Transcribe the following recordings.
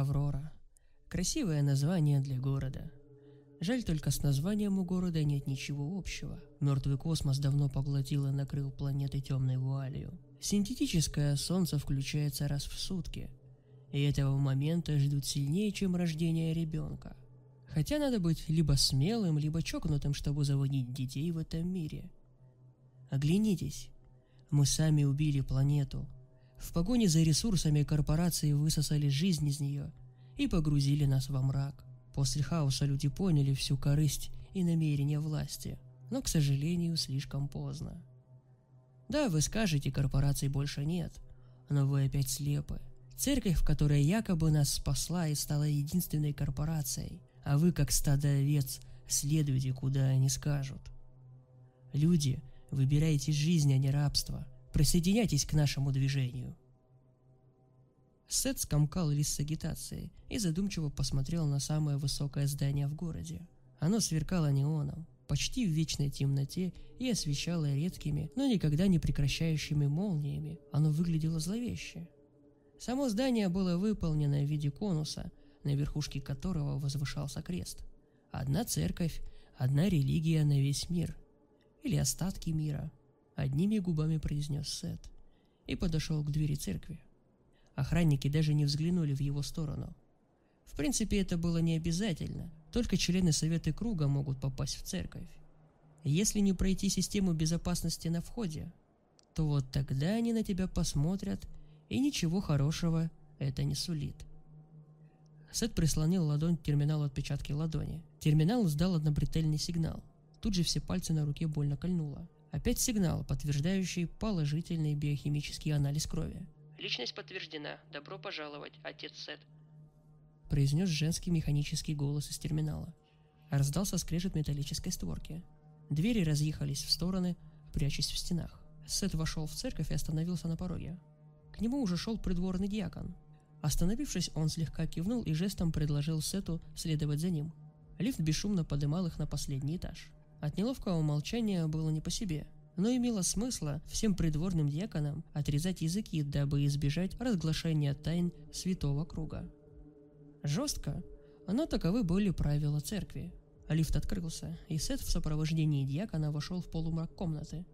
Аврора. Красивое название для города. Жаль только с названием у города нет ничего общего. Мертвый космос давно поглотил и накрыл планеты темной вуалью. Синтетическое солнце включается раз в сутки. И этого момента ждут сильнее, чем рождение ребенка. Хотя надо быть либо смелым, либо чокнутым, чтобы заводить детей в этом мире. Оглянитесь. Мы сами убили планету. В погоне за ресурсами корпорации высосали жизнь из нее и погрузили нас во мрак. После хаоса люди поняли всю корысть и намерения власти, но, к сожалению, слишком поздно. Да, вы скажете, корпораций больше нет, но вы опять слепы. Церковь, которая якобы нас спасла и стала единственной корпорацией, а вы, как стадо овец, следуете, куда они скажут. Люди, выбирайте жизнь, а не рабство. Присоединяйтесь к нашему движению. Сет скомкал лист с агитацией и задумчиво посмотрел на самое высокое здание в городе. Оно сверкало неоном, почти в вечной темноте и освещало редкими, но никогда не прекращающими молниями. Оно выглядело зловеще. Само здание было выполнено в виде конуса, на верхушке которого возвышался крест. Одна церковь, одна религия на весь мир. Или остатки мира. Одними губами произнес Сет. И подошел к двери церкви. Охранники даже не взглянули в его сторону. В принципе, это было не обязательно. Только члены Совета Круга могут попасть в церковь. Если не пройти систему безопасности на входе, то вот тогда они на тебя посмотрят, и ничего хорошего это не сулит. Сет прислонил ладонь к терминалу отпечатки ладони. Терминал сдал однобретельный сигнал. Тут же все пальцы на руке больно кольнуло. Опять сигнал, подтверждающий положительный биохимический анализ крови. Личность подтверждена. Добро пожаловать, отец Сет. Произнес женский механический голос из терминала. Раздался скрежет металлической створки. Двери разъехались в стороны, прячась в стенах. Сет вошел в церковь и остановился на пороге. К нему уже шел придворный диакон. Остановившись, он слегка кивнул и жестом предложил Сету следовать за ним. Лифт бесшумно подымал их на последний этаж. От неловкого молчания было не по себе – но имело смысла всем придворным диаконам отрезать языки, дабы избежать разглашения тайн святого круга. Жестко, но таковы были правила церкви. Лифт открылся, и Сет в сопровождении диакона вошел в полумрак комнаты.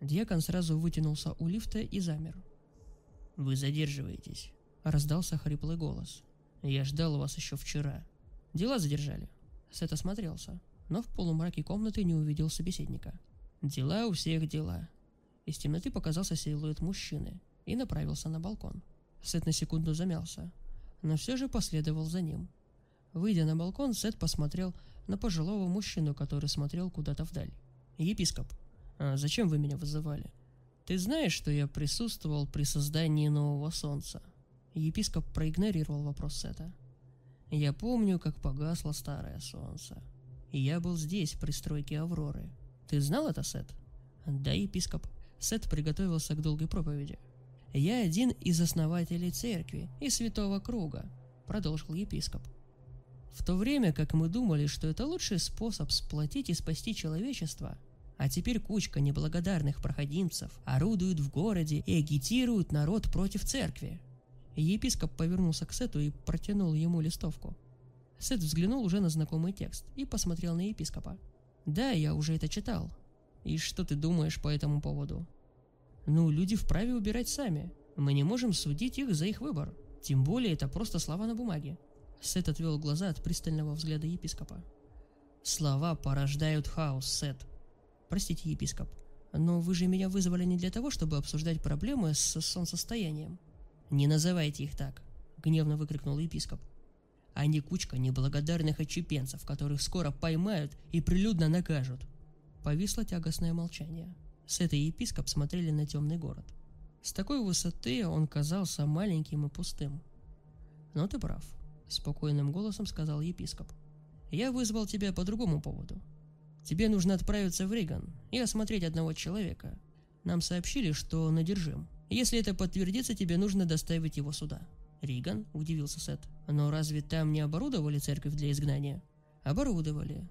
Диакон сразу вытянулся у лифта и замер. «Вы задерживаетесь», — раздался хриплый голос. «Я ждал вас еще вчера. Дела задержали». Сет осмотрелся, но в полумраке комнаты не увидел собеседника — Дела у всех дела. Из темноты показался силуэт мужчины и направился на балкон. Сет на секунду замялся, но все же последовал за ним. Выйдя на балкон, Сет посмотрел на пожилого мужчину, который смотрел куда-то вдаль. «Епископ, а зачем вы меня вызывали? Ты знаешь, что я присутствовал при создании нового солнца?» Епископ проигнорировал вопрос Сета. «Я помню, как погасло старое солнце. Я был здесь, при стройке Авроры. Ты знал это, Сет? Да, епископ. Сет приготовился к долгой проповеди. Я один из основателей церкви и святого круга, продолжил епископ. В то время как мы думали, что это лучший способ сплотить и спасти человечество, а теперь кучка неблагодарных проходимцев орудует в городе и агитирует народ против церкви. Епископ повернулся к Сету и протянул ему листовку. Сет взглянул уже на знакомый текст и посмотрел на епископа. Да, я уже это читал. И что ты думаешь по этому поводу? Ну, люди вправе убирать сами. Мы не можем судить их за их выбор. Тем более это просто слова на бумаге. Сет отвел глаза от пристального взгляда епископа. Слова порождают хаос, Сет. Простите, епископ, но вы же меня вызвали не для того, чтобы обсуждать проблемы с солнцестоянием. Не называйте их так, гневно выкрикнул епископ. Они кучка неблагодарных отчепенцев, которых скоро поймают и прилюдно накажут. Повисло тягостное молчание. С этой епископ смотрели на темный город. С такой высоты он казался маленьким и пустым. «Но ты прав», — спокойным голосом сказал епископ. «Я вызвал тебя по другому поводу. Тебе нужно отправиться в Риган и осмотреть одного человека. Нам сообщили, что он одержим. Если это подтвердится, тебе нужно доставить его сюда». «Риган?» – удивился Сет. «Но разве там не оборудовали церковь для изгнания?» «Оборудовали.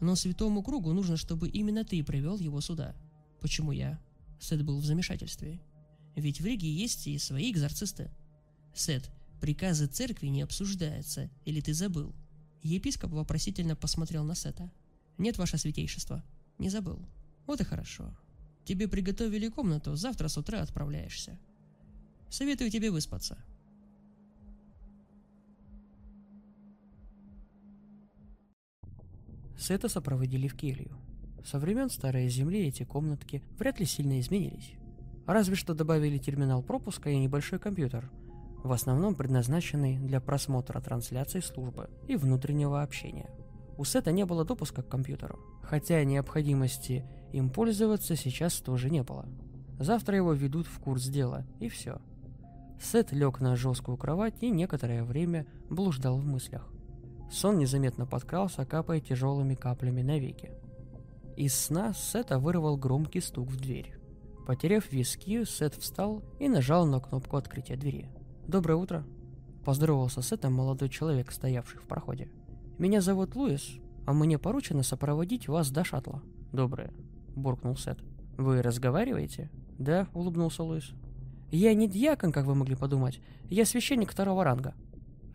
Но святому кругу нужно, чтобы именно ты привел его сюда». «Почему я?» Сет был в замешательстве. «Ведь в Риге есть и свои экзорцисты». «Сет, Приказы церкви не обсуждаются, или ты забыл?» Епископ вопросительно посмотрел на Сета. «Нет, ваше святейшество. Не забыл. Вот и хорошо. Тебе приготовили комнату, завтра с утра отправляешься. Советую тебе выспаться». Сета сопроводили в келью. Со времен Старой Земли эти комнатки вряд ли сильно изменились. Разве что добавили терминал пропуска и небольшой компьютер, в основном предназначенный для просмотра трансляций службы и внутреннего общения. У Сета не было допуска к компьютеру, хотя необходимости им пользоваться сейчас тоже не было. Завтра его ведут в курс дела, и все. Сет лег на жесткую кровать и некоторое время блуждал в мыслях. Сон незаметно подкрался, капая тяжелыми каплями на веки. Из сна Сета вырвал громкий стук в дверь. Потеряв виски, Сет встал и нажал на кнопку открытия двери. «Доброе утро!» Поздоровался с этим молодой человек, стоявший в проходе. «Меня зовут Луис, а мне поручено сопроводить вас до шаттла». «Доброе», — буркнул Сет. «Вы разговариваете?» «Да», — улыбнулся Луис. «Я не дьякон, как вы могли подумать. Я священник второго ранга».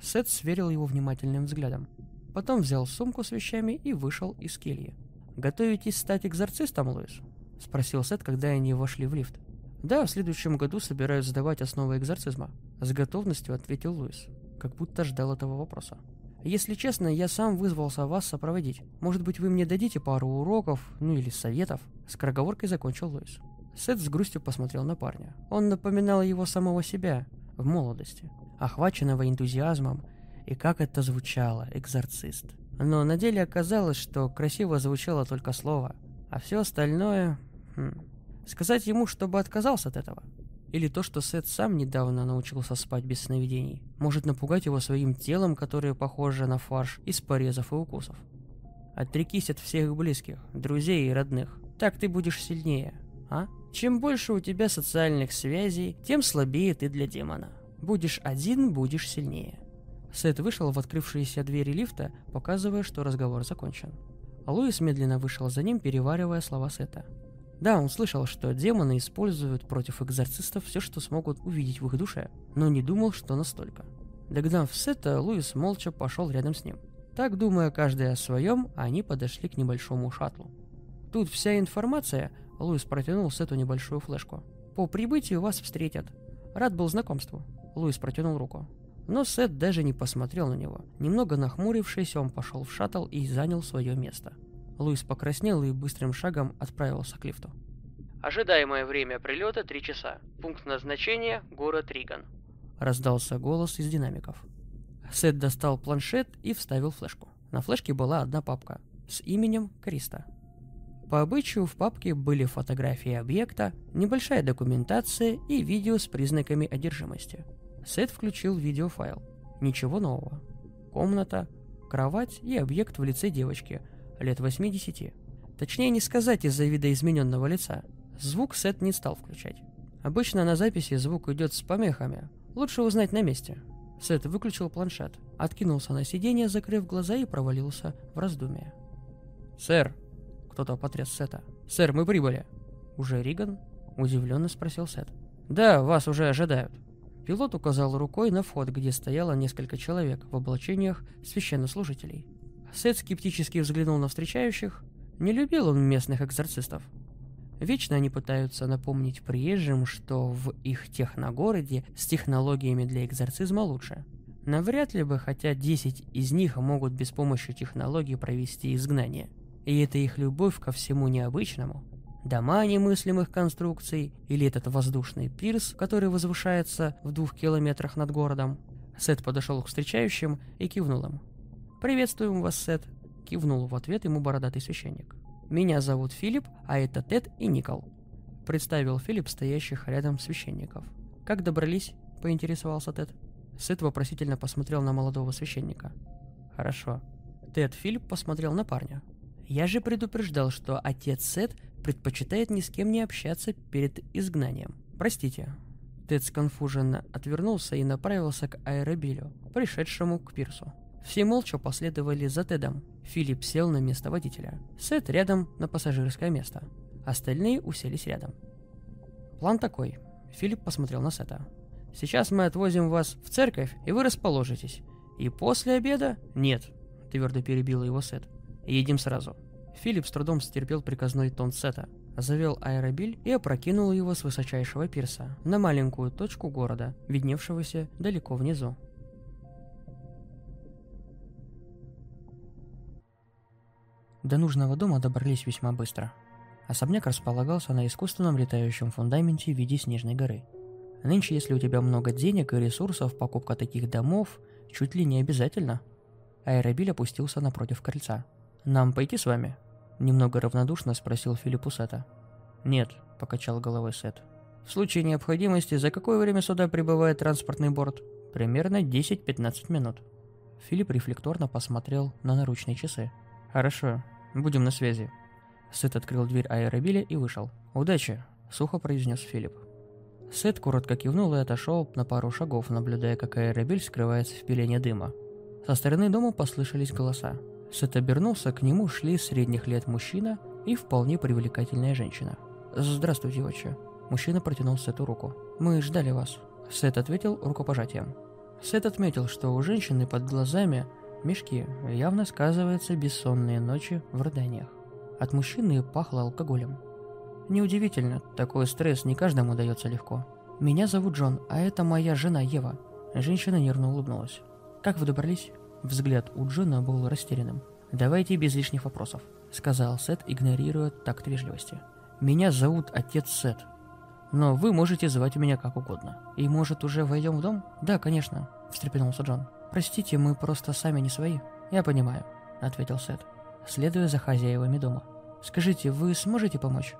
Сет сверил его внимательным взглядом. Потом взял сумку с вещами и вышел из кельи. «Готовитесь стать экзорцистом, Луис?» — спросил Сет, когда они вошли в лифт. «Да, в следующем году собираюсь сдавать основы экзорцизма», — с готовностью ответил Луис, как будто ждал этого вопроса. «Если честно, я сам вызвался вас сопроводить. Может быть, вы мне дадите пару уроков, ну или советов?» С кроговоркой закончил Луис. Сет с грустью посмотрел на парня. Он напоминал его самого себя в молодости, охваченного энтузиазмом, и как это звучало, экзорцист. Но на деле оказалось, что красиво звучало только слово, а все остальное... Хм, Сказать ему, чтобы отказался от этого? Или то, что Сет сам недавно научился спать без сновидений, может напугать его своим телом, которое похоже на фарш из порезов и укусов? Отрекись от всех близких, друзей и родных. Так ты будешь сильнее, а? Чем больше у тебя социальных связей, тем слабее ты для демона. Будешь один, будешь сильнее. Сет вышел в открывшиеся двери лифта, показывая, что разговор закончен. А Луис медленно вышел за ним, переваривая слова Сета. Да, он слышал, что демоны используют против экзорцистов все, что смогут увидеть в их душе, но не думал, что настолько. Догнав Сета, Луис молча пошел рядом с ним. Так, думая каждый о своем, они подошли к небольшому шаттлу. Тут вся информация, Луис протянул Сету небольшую флешку. По прибытию вас встретят. Рад был знакомству. Луис протянул руку. Но Сет даже не посмотрел на него. Немного нахмурившись, он пошел в шаттл и занял свое место – Луис покраснел и быстрым шагом отправился к лифту. Ожидаемое время прилета 3 часа. Пункт назначения – город Риган. Раздался голос из динамиков. Сет достал планшет и вставил флешку. На флешке была одна папка с именем Криста. По обычаю в папке были фотографии объекта, небольшая документация и видео с признаками одержимости. Сет включил видеофайл. Ничего нового. Комната, кровать и объект в лице девочки – лет 80. Точнее не сказать из-за видоизмененного лица. Звук Сет не стал включать. Обычно на записи звук идет с помехами. Лучше узнать на месте. Сет выключил планшет, откинулся на сиденье, закрыв глаза и провалился в раздумие. «Сэр!» — кто-то потряс Сета. «Сэр, мы прибыли!» «Уже Риган?» — удивленно спросил Сет. «Да, вас уже ожидают». Пилот указал рукой на вход, где стояло несколько человек в облачениях священнослужителей. Сет скептически взглянул на встречающих. Не любил он местных экзорцистов. Вечно они пытаются напомнить приезжим, что в их техногороде с технологиями для экзорцизма лучше. Навряд ли бы, хотя 10 из них могут без помощи технологий провести изгнание. И это их любовь ко всему необычному. Дома немыслимых конструкций или этот воздушный пирс, который возвышается в двух километрах над городом. Сет подошел к встречающим и кивнул им. «Приветствуем вас, Сет», — кивнул в ответ ему бородатый священник. «Меня зовут Филипп, а это Тед и Никол», — представил Филипп стоящих рядом священников. «Как добрались?» — поинтересовался Тед. Сет вопросительно посмотрел на молодого священника. «Хорошо». Тед Филипп посмотрел на парня. «Я же предупреждал, что отец Сет предпочитает ни с кем не общаться перед изгнанием. Простите». Тед сконфуженно отвернулся и направился к аэробилю, пришедшему к пирсу. Все молча последовали за Тедом. Филипп сел на место водителя. Сет рядом на пассажирское место. Остальные уселись рядом. План такой. Филипп посмотрел на Сета. Сейчас мы отвозим вас в церковь, и вы расположитесь. И после обеда? Нет, твердо перебил его Сет. Едем сразу. Филипп с трудом стерпел приказной тон Сета, завел аэробиль и опрокинул его с высочайшего пирса на маленькую точку города, видневшегося далеко внизу. До нужного дома добрались весьма быстро. Особняк располагался на искусственном летающем фундаменте в виде снежной горы. Нынче, если у тебя много денег и ресурсов, покупка таких домов чуть ли не обязательно. Аэробиль опустился напротив крыльца. «Нам пойти с вами?» Немного равнодушно спросил Филипп Сета. «Нет», — покачал головой Сет. «В случае необходимости, за какое время сюда прибывает транспортный борт?» «Примерно 10-15 минут». Филипп рефлекторно посмотрел на наручные часы. «Хорошо, Будем на связи». Сет открыл дверь аэробиля и вышел. «Удачи!» – сухо произнес Филипп. Сет коротко кивнул и отошел на пару шагов, наблюдая, как аэробиль скрывается в пелене дыма. Со стороны дома послышались голоса. Сет обернулся, к нему шли средних лет мужчина и вполне привлекательная женщина. «Здравствуйте, отче». Мужчина протянул Сету руку. «Мы ждали вас». Сет ответил рукопожатием. Сет отметил, что у женщины под глазами мешки явно сказываются бессонные ночи в рыданиях. От мужчины пахло алкоголем. Неудивительно, такой стресс не каждому дается легко. «Меня зовут Джон, а это моя жена Ева». Женщина нервно улыбнулась. «Как вы добрались?» Взгляд у Джона был растерянным. «Давайте без лишних вопросов», — сказал Сет, игнорируя такт вежливости. «Меня зовут отец Сет. Но вы можете звать меня как угодно. И может уже войдем в дом?» «Да, конечно», — встрепенулся Джон. «Простите, мы просто сами не свои». «Я понимаю», — ответил Сет, следуя за хозяевами дома. «Скажите, вы сможете помочь?»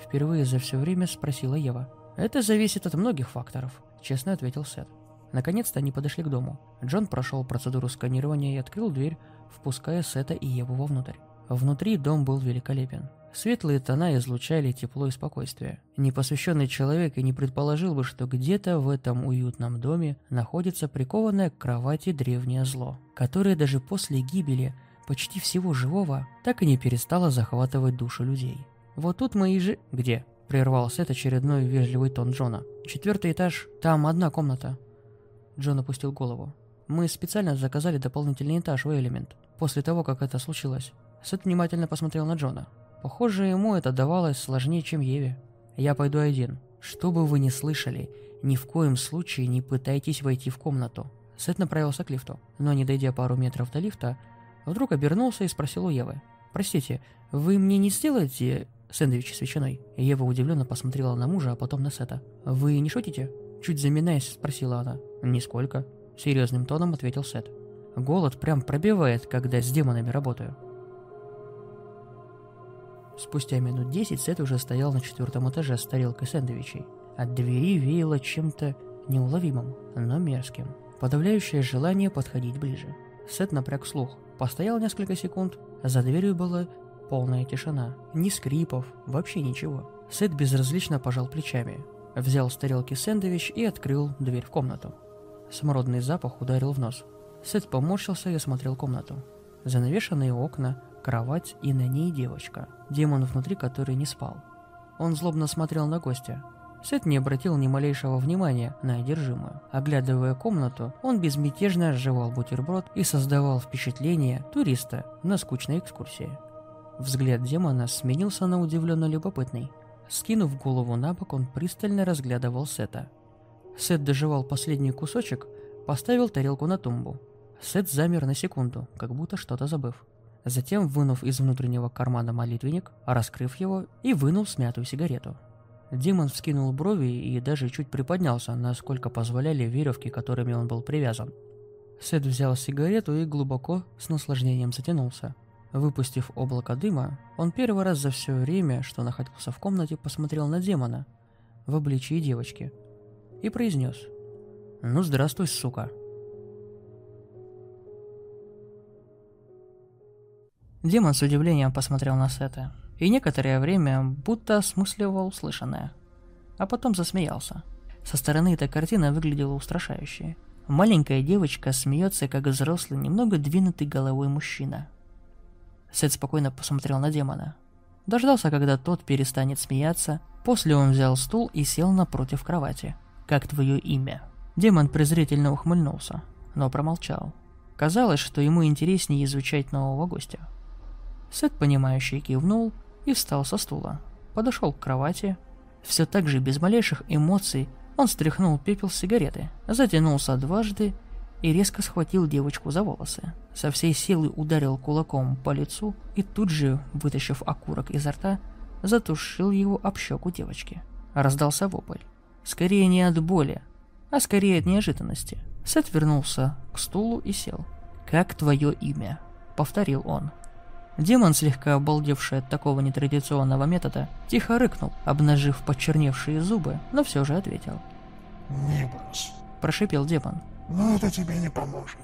Впервые за все время спросила Ева. «Это зависит от многих факторов», — честно ответил Сет. Наконец-то они подошли к дому. Джон прошел процедуру сканирования и открыл дверь, впуская Сета и Еву вовнутрь. Внутри дом был великолепен. Светлые тона излучали тепло и спокойствие. Непосвященный человек и не предположил бы, что где-то в этом уютном доме находится прикованное к кровати древнее зло, которое даже после гибели почти всего живого так и не перестало захватывать души людей. Вот тут мы и же... Где? Прервал Сет очередной вежливый тон Джона. Четвертый этаж, там одна комната. Джон опустил голову. Мы специально заказали дополнительный этаж в Элемент, после того, как это случилось. Сет внимательно посмотрел на Джона. Похоже, ему это давалось сложнее, чем Еве. Я пойду один. Что бы вы ни слышали, ни в коем случае не пытайтесь войти в комнату. Сет направился к лифту, но не дойдя пару метров до лифта, вдруг обернулся и спросил у Евы. «Простите, вы мне не сделаете сэндвич с ветчиной?» Ева удивленно посмотрела на мужа, а потом на Сета. «Вы не шутите?» Чуть заминаясь, спросила она. «Нисколько», — серьезным тоном ответил Сет. «Голод прям пробивает, когда с демонами работаю». Спустя минут десять Сет уже стоял на четвертом этаже с тарелкой сэндвичей. От двери веяло чем-то неуловимым, но мерзким. Подавляющее желание подходить ближе. Сет напряг слух. Постоял несколько секунд. За дверью была полная тишина. Ни скрипов, вообще ничего. Сет безразлично пожал плечами. Взял с тарелки сэндвич и открыл дверь в комнату. Смородный запах ударил в нос. Сет поморщился и осмотрел комнату. Занавешенные окна, кровать и на ней девочка, демон внутри которой не спал. Он злобно смотрел на гостя. Сет не обратил ни малейшего внимания на одержимую. Оглядывая комнату, он безмятежно сживал бутерброд и создавал впечатление туриста на скучной экскурсии. Взгляд демона сменился на удивленно любопытный. Скинув голову на бок, он пристально разглядывал Сета. Сет доживал последний кусочек, поставил тарелку на тумбу. Сет замер на секунду, как будто что-то забыв. Затем, вынув из внутреннего кармана молитвенник, раскрыв его и вынул смятую сигарету. Демон вскинул брови и даже чуть приподнялся, насколько позволяли веревки, которыми он был привязан. Сет взял сигарету и глубоко, с наслаждением затянулся. Выпустив облако дыма, он первый раз за все время, что находился в комнате, посмотрел на демона в обличии девочки и произнес «Ну здравствуй, сука!» Демон с удивлением посмотрел на Сета и некоторое время будто осмысливал услышанное, а потом засмеялся. Со стороны эта картина выглядела устрашающе. Маленькая девочка смеется, как взрослый, немного двинутый головой мужчина. Сет спокойно посмотрел на демона. Дождался, когда тот перестанет смеяться, после он взял стул и сел напротив кровати. «Как твое имя?» Демон презрительно ухмыльнулся, но промолчал. Казалось, что ему интереснее изучать нового гостя. Сет, понимающий, кивнул и встал со стула. Подошел к кровати. Все так же, без малейших эмоций, он стряхнул пепел с сигареты, затянулся дважды и резко схватил девочку за волосы. Со всей силы ударил кулаком по лицу и тут же, вытащив окурок изо рта, затушил его об щеку девочки. Раздался вопль. Скорее не от боли, а скорее от неожиданности. Сет вернулся к стулу и сел. «Как твое имя?» — повторил он. Демон, слегка обалдевший от такого нетрадиционного метода, тихо рыкнул, обнажив почерневшие зубы, но все же ответил. «Нибрус», — прошипел демон. «Но это тебе не поможет».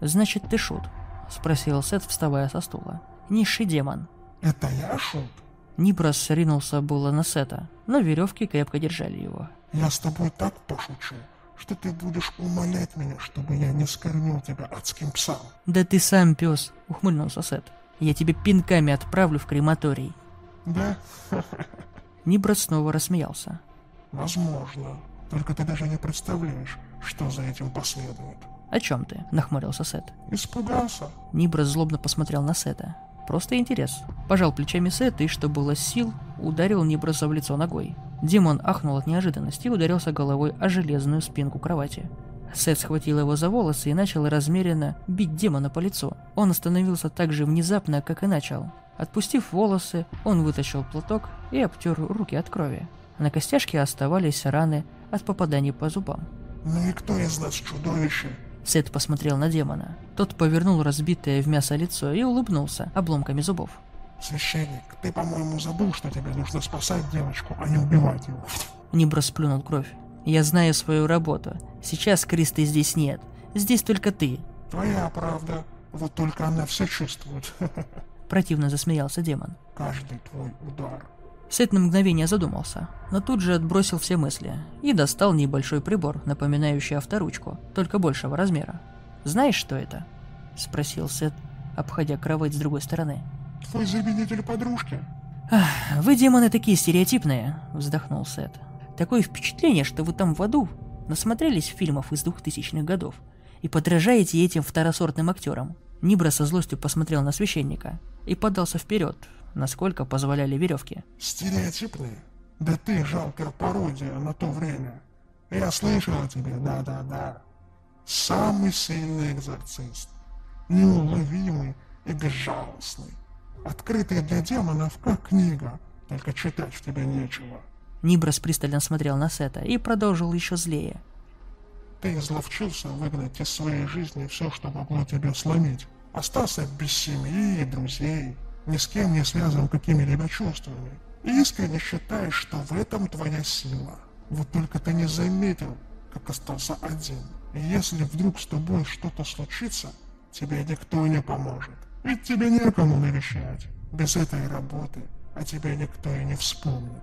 «Значит, ты шут?» — спросил Сет, вставая со стула. «Низший демон». «Это я шут?» Ниброс ринулся было на Сета, но веревки крепко держали его. «Я с тобой так пошучу, что ты будешь умолять меня, чтобы я не скормил тебя адским псам». «Да ты сам пес!» — ухмыльнулся Сет. «Я тебе пинками отправлю в крематорий». «Да? Ниброс снова рассмеялся. Возможно. Только ты даже не представляешь, что за этим последует». «О чем ты?» — нахмурился Сет. «Испугался?» Ниброс злобно посмотрел на Сета. Просто интерес. Пожал плечами Сет и, что было сил, ударил Ниброса в лицо ногой. Демон ахнул от неожиданности и ударился головой о железную спинку кровати. Сет схватил его за волосы и начал размеренно бить демона по лицу. Он остановился так же внезапно, как и начал. Отпустив волосы, он вытащил платок и обтер руки от крови. На костяшке оставались раны от попаданий по зубам. «Ну и кто из нас чудовище?» Сет посмотрел на демона. Тот повернул разбитое в мясо лицо и улыбнулся обломками зубов. «Священник, ты, по-моему, забыл, что тебе нужно спасать девочку, а не убивать ее». Нибра сплюнул кровь. «Я знаю свою работу. Сейчас Кристы здесь нет. Здесь только ты». «Твоя правда. Вот только она все чувствует. Противно засмеялся демон. Каждый твой удар». Сет на мгновение задумался, но тут же отбросил все мысли и достал небольшой прибор, напоминающий авторучку, только большего размера. «Знаешь, что это?» — спросил Сет, обходя кровать с другой стороны. «Твой заменитель подружки?» Ах, «Вы, демоны, такие стереотипные», — вздохнул Сет. «Такое впечатление, что вы там в аду насмотрелись фильмов из двухтысячных годов и подражаете этим второсортным актерам». Нибра со злостью посмотрел на священника и подался вперед, насколько позволяли веревки. «Стереотипные? Да ты жалкая пародия на то время. Я слышал о тебе, да-да-да. Самый сильный экзорцист. Неуловимый и безжалостный. Открытый для демонов, как книга, только читать в тебе нечего. Нибрас пристально смотрел на Сета и продолжил еще злее. Ты изловчился выгнать из своей жизни все, что могло тебя сломить. Остался без семьи и друзей, ни с кем не связан какими-либо чувствами. И искренне считаешь, что в этом твоя сила. Вот только ты не заметил, как остался один. И если вдруг с тобой что-то случится, тебе никто не поможет. Ведь тебе некому навещать. Без этой работы о тебе никто и не вспомнит.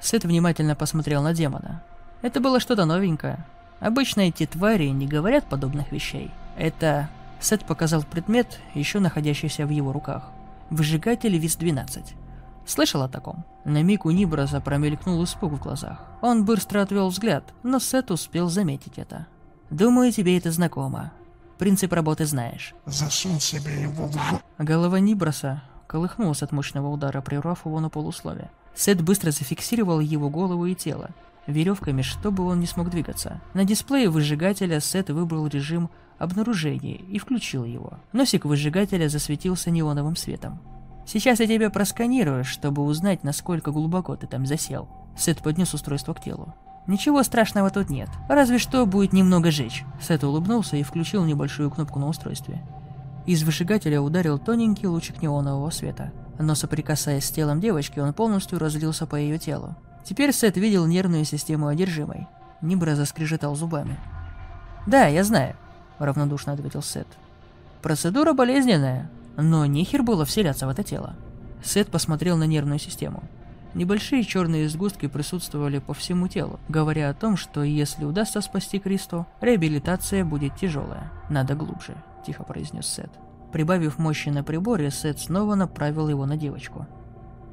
Сет внимательно посмотрел на демона. Это было что-то новенькое. Обычно эти твари не говорят подобных вещей. Это... Сет показал предмет, еще находящийся в его руках. Выжигатель ВИС-12. Слышал о таком? На миг у Нибраза промелькнул испуг в глазах. Он быстро отвел взгляд, но Сет успел заметить это. «Думаю, тебе это знакомо. Принцип работы знаешь». Засунь себе его в жопу. Голова Нибраса колыхнулась от мощного удара, прервав его на полуслове. Сет быстро зафиксировал его голову и тело, веревками, чтобы он не смог двигаться. На дисплее выжигателя Сет выбрал режим обнаружения и включил его. Носик выжигателя засветился неоновым светом. «Сейчас я тебя просканирую, чтобы узнать, насколько глубоко ты там засел». Сет поднес устройство к телу. «Ничего страшного тут нет, разве что будет немного жечь». Сет улыбнулся и включил небольшую кнопку на устройстве. Из выжигателя ударил тоненький лучик неонового света, но соприкасаясь с телом девочки, он полностью разлился по ее телу. Теперь Сет видел нервную систему одержимой. Нибра заскрежетал зубами. «Да, я знаю», — равнодушно ответил Сет. «Процедура болезненная, но нехер было вселяться в это тело». Сет посмотрел на нервную систему. Небольшие черные сгустки присутствовали по всему телу, говоря о том, что если удастся спасти Кристо, реабилитация будет тяжелая. Надо глубже, тихо произнес Сет. Прибавив мощи на приборе, Сет снова направил его на девочку.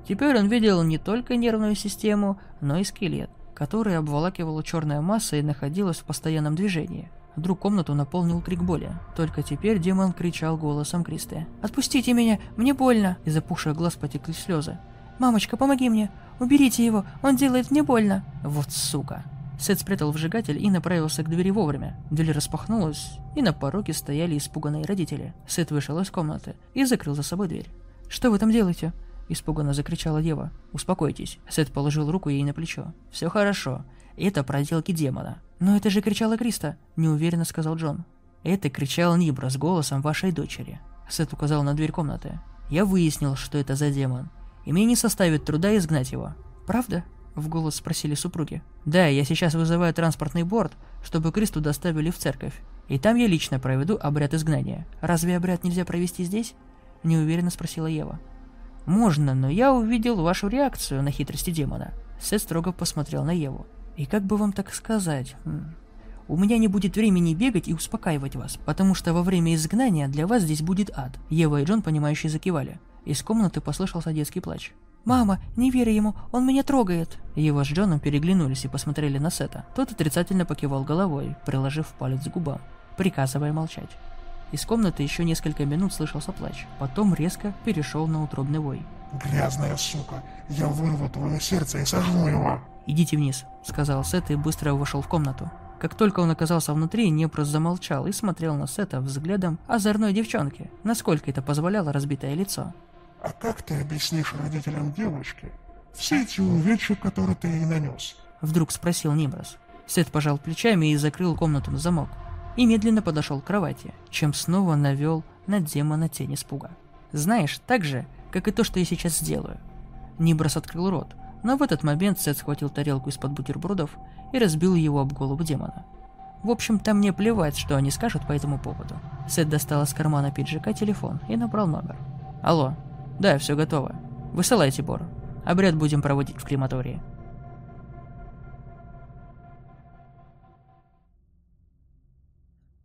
Теперь он видел не только нервную систему, но и скелет. которое обволакивала черная масса и находилась в постоянном движении. Вдруг комнату наполнил крик боли. Только теперь демон кричал голосом Кристы. «Отпустите меня! Мне больно!» Из опухших глаз потекли слезы. «Мамочка, помоги мне! Уберите его! Он делает мне больно!» «Вот сука!» Сет спрятал вжигатель и направился к двери вовремя. Дверь распахнулась, и на пороге стояли испуганные родители. Сет вышел из комнаты и закрыл за собой дверь. «Что вы там делаете?» Испуганно закричала дева. «Успокойтесь». Сет положил руку ей на плечо. «Все хорошо. Это проделки демона». «Но это же кричала Криста», – неуверенно сказал Джон. «Это кричал Нибра с голосом вашей дочери». Сет указал на дверь комнаты. «Я выяснил, что это за демон, и мне не составит труда изгнать его». «Правда?» – в голос спросили супруги. «Да, я сейчас вызываю транспортный борт, чтобы Кристу доставили в церковь. И там я лично проведу обряд изгнания. Разве обряд нельзя провести здесь?» – неуверенно спросила Ева. «Можно, но я увидел вашу реакцию на хитрости демона». Сет строго посмотрел на Еву. И как бы вам так сказать? У меня не будет времени бегать и успокаивать вас, потому что во время изгнания для вас здесь будет ад. Ева и Джон, понимающие, закивали. Из комнаты послышался детский плач. «Мама, не верь ему, он меня трогает!» Ева с Джоном переглянулись и посмотрели на Сета. Тот отрицательно покивал головой, приложив палец к губам, приказывая молчать. Из комнаты еще несколько минут слышался плач, потом резко перешел на утробный вой. «Грязная сука! Я вырву твое сердце и сожгу его!» «Идите вниз», — сказал Сет и быстро вошел в комнату. Как только он оказался внутри, Непрос замолчал и смотрел на Сета взглядом озорной девчонки, насколько это позволяло разбитое лицо. «А как ты объяснишь родителям девочки все эти увечья, которые ты ей нанес?» Вдруг спросил Ниброс. Сет пожал плечами и закрыл комнату на замок. И медленно подошел к кровати, чем снова навел на демона тень испуга. «Знаешь, так же, как и то, что я сейчас сделаю». Ниброс открыл рот, но в этот момент Сет схватил тарелку из-под бутербродов и разбил его об голову демона. В общем-то, мне плевать, что они скажут по этому поводу. Сет достал из кармана пиджака телефон и набрал номер. «Алло. Да, все готово. Высылайте, Бор. Обряд будем проводить в крематории».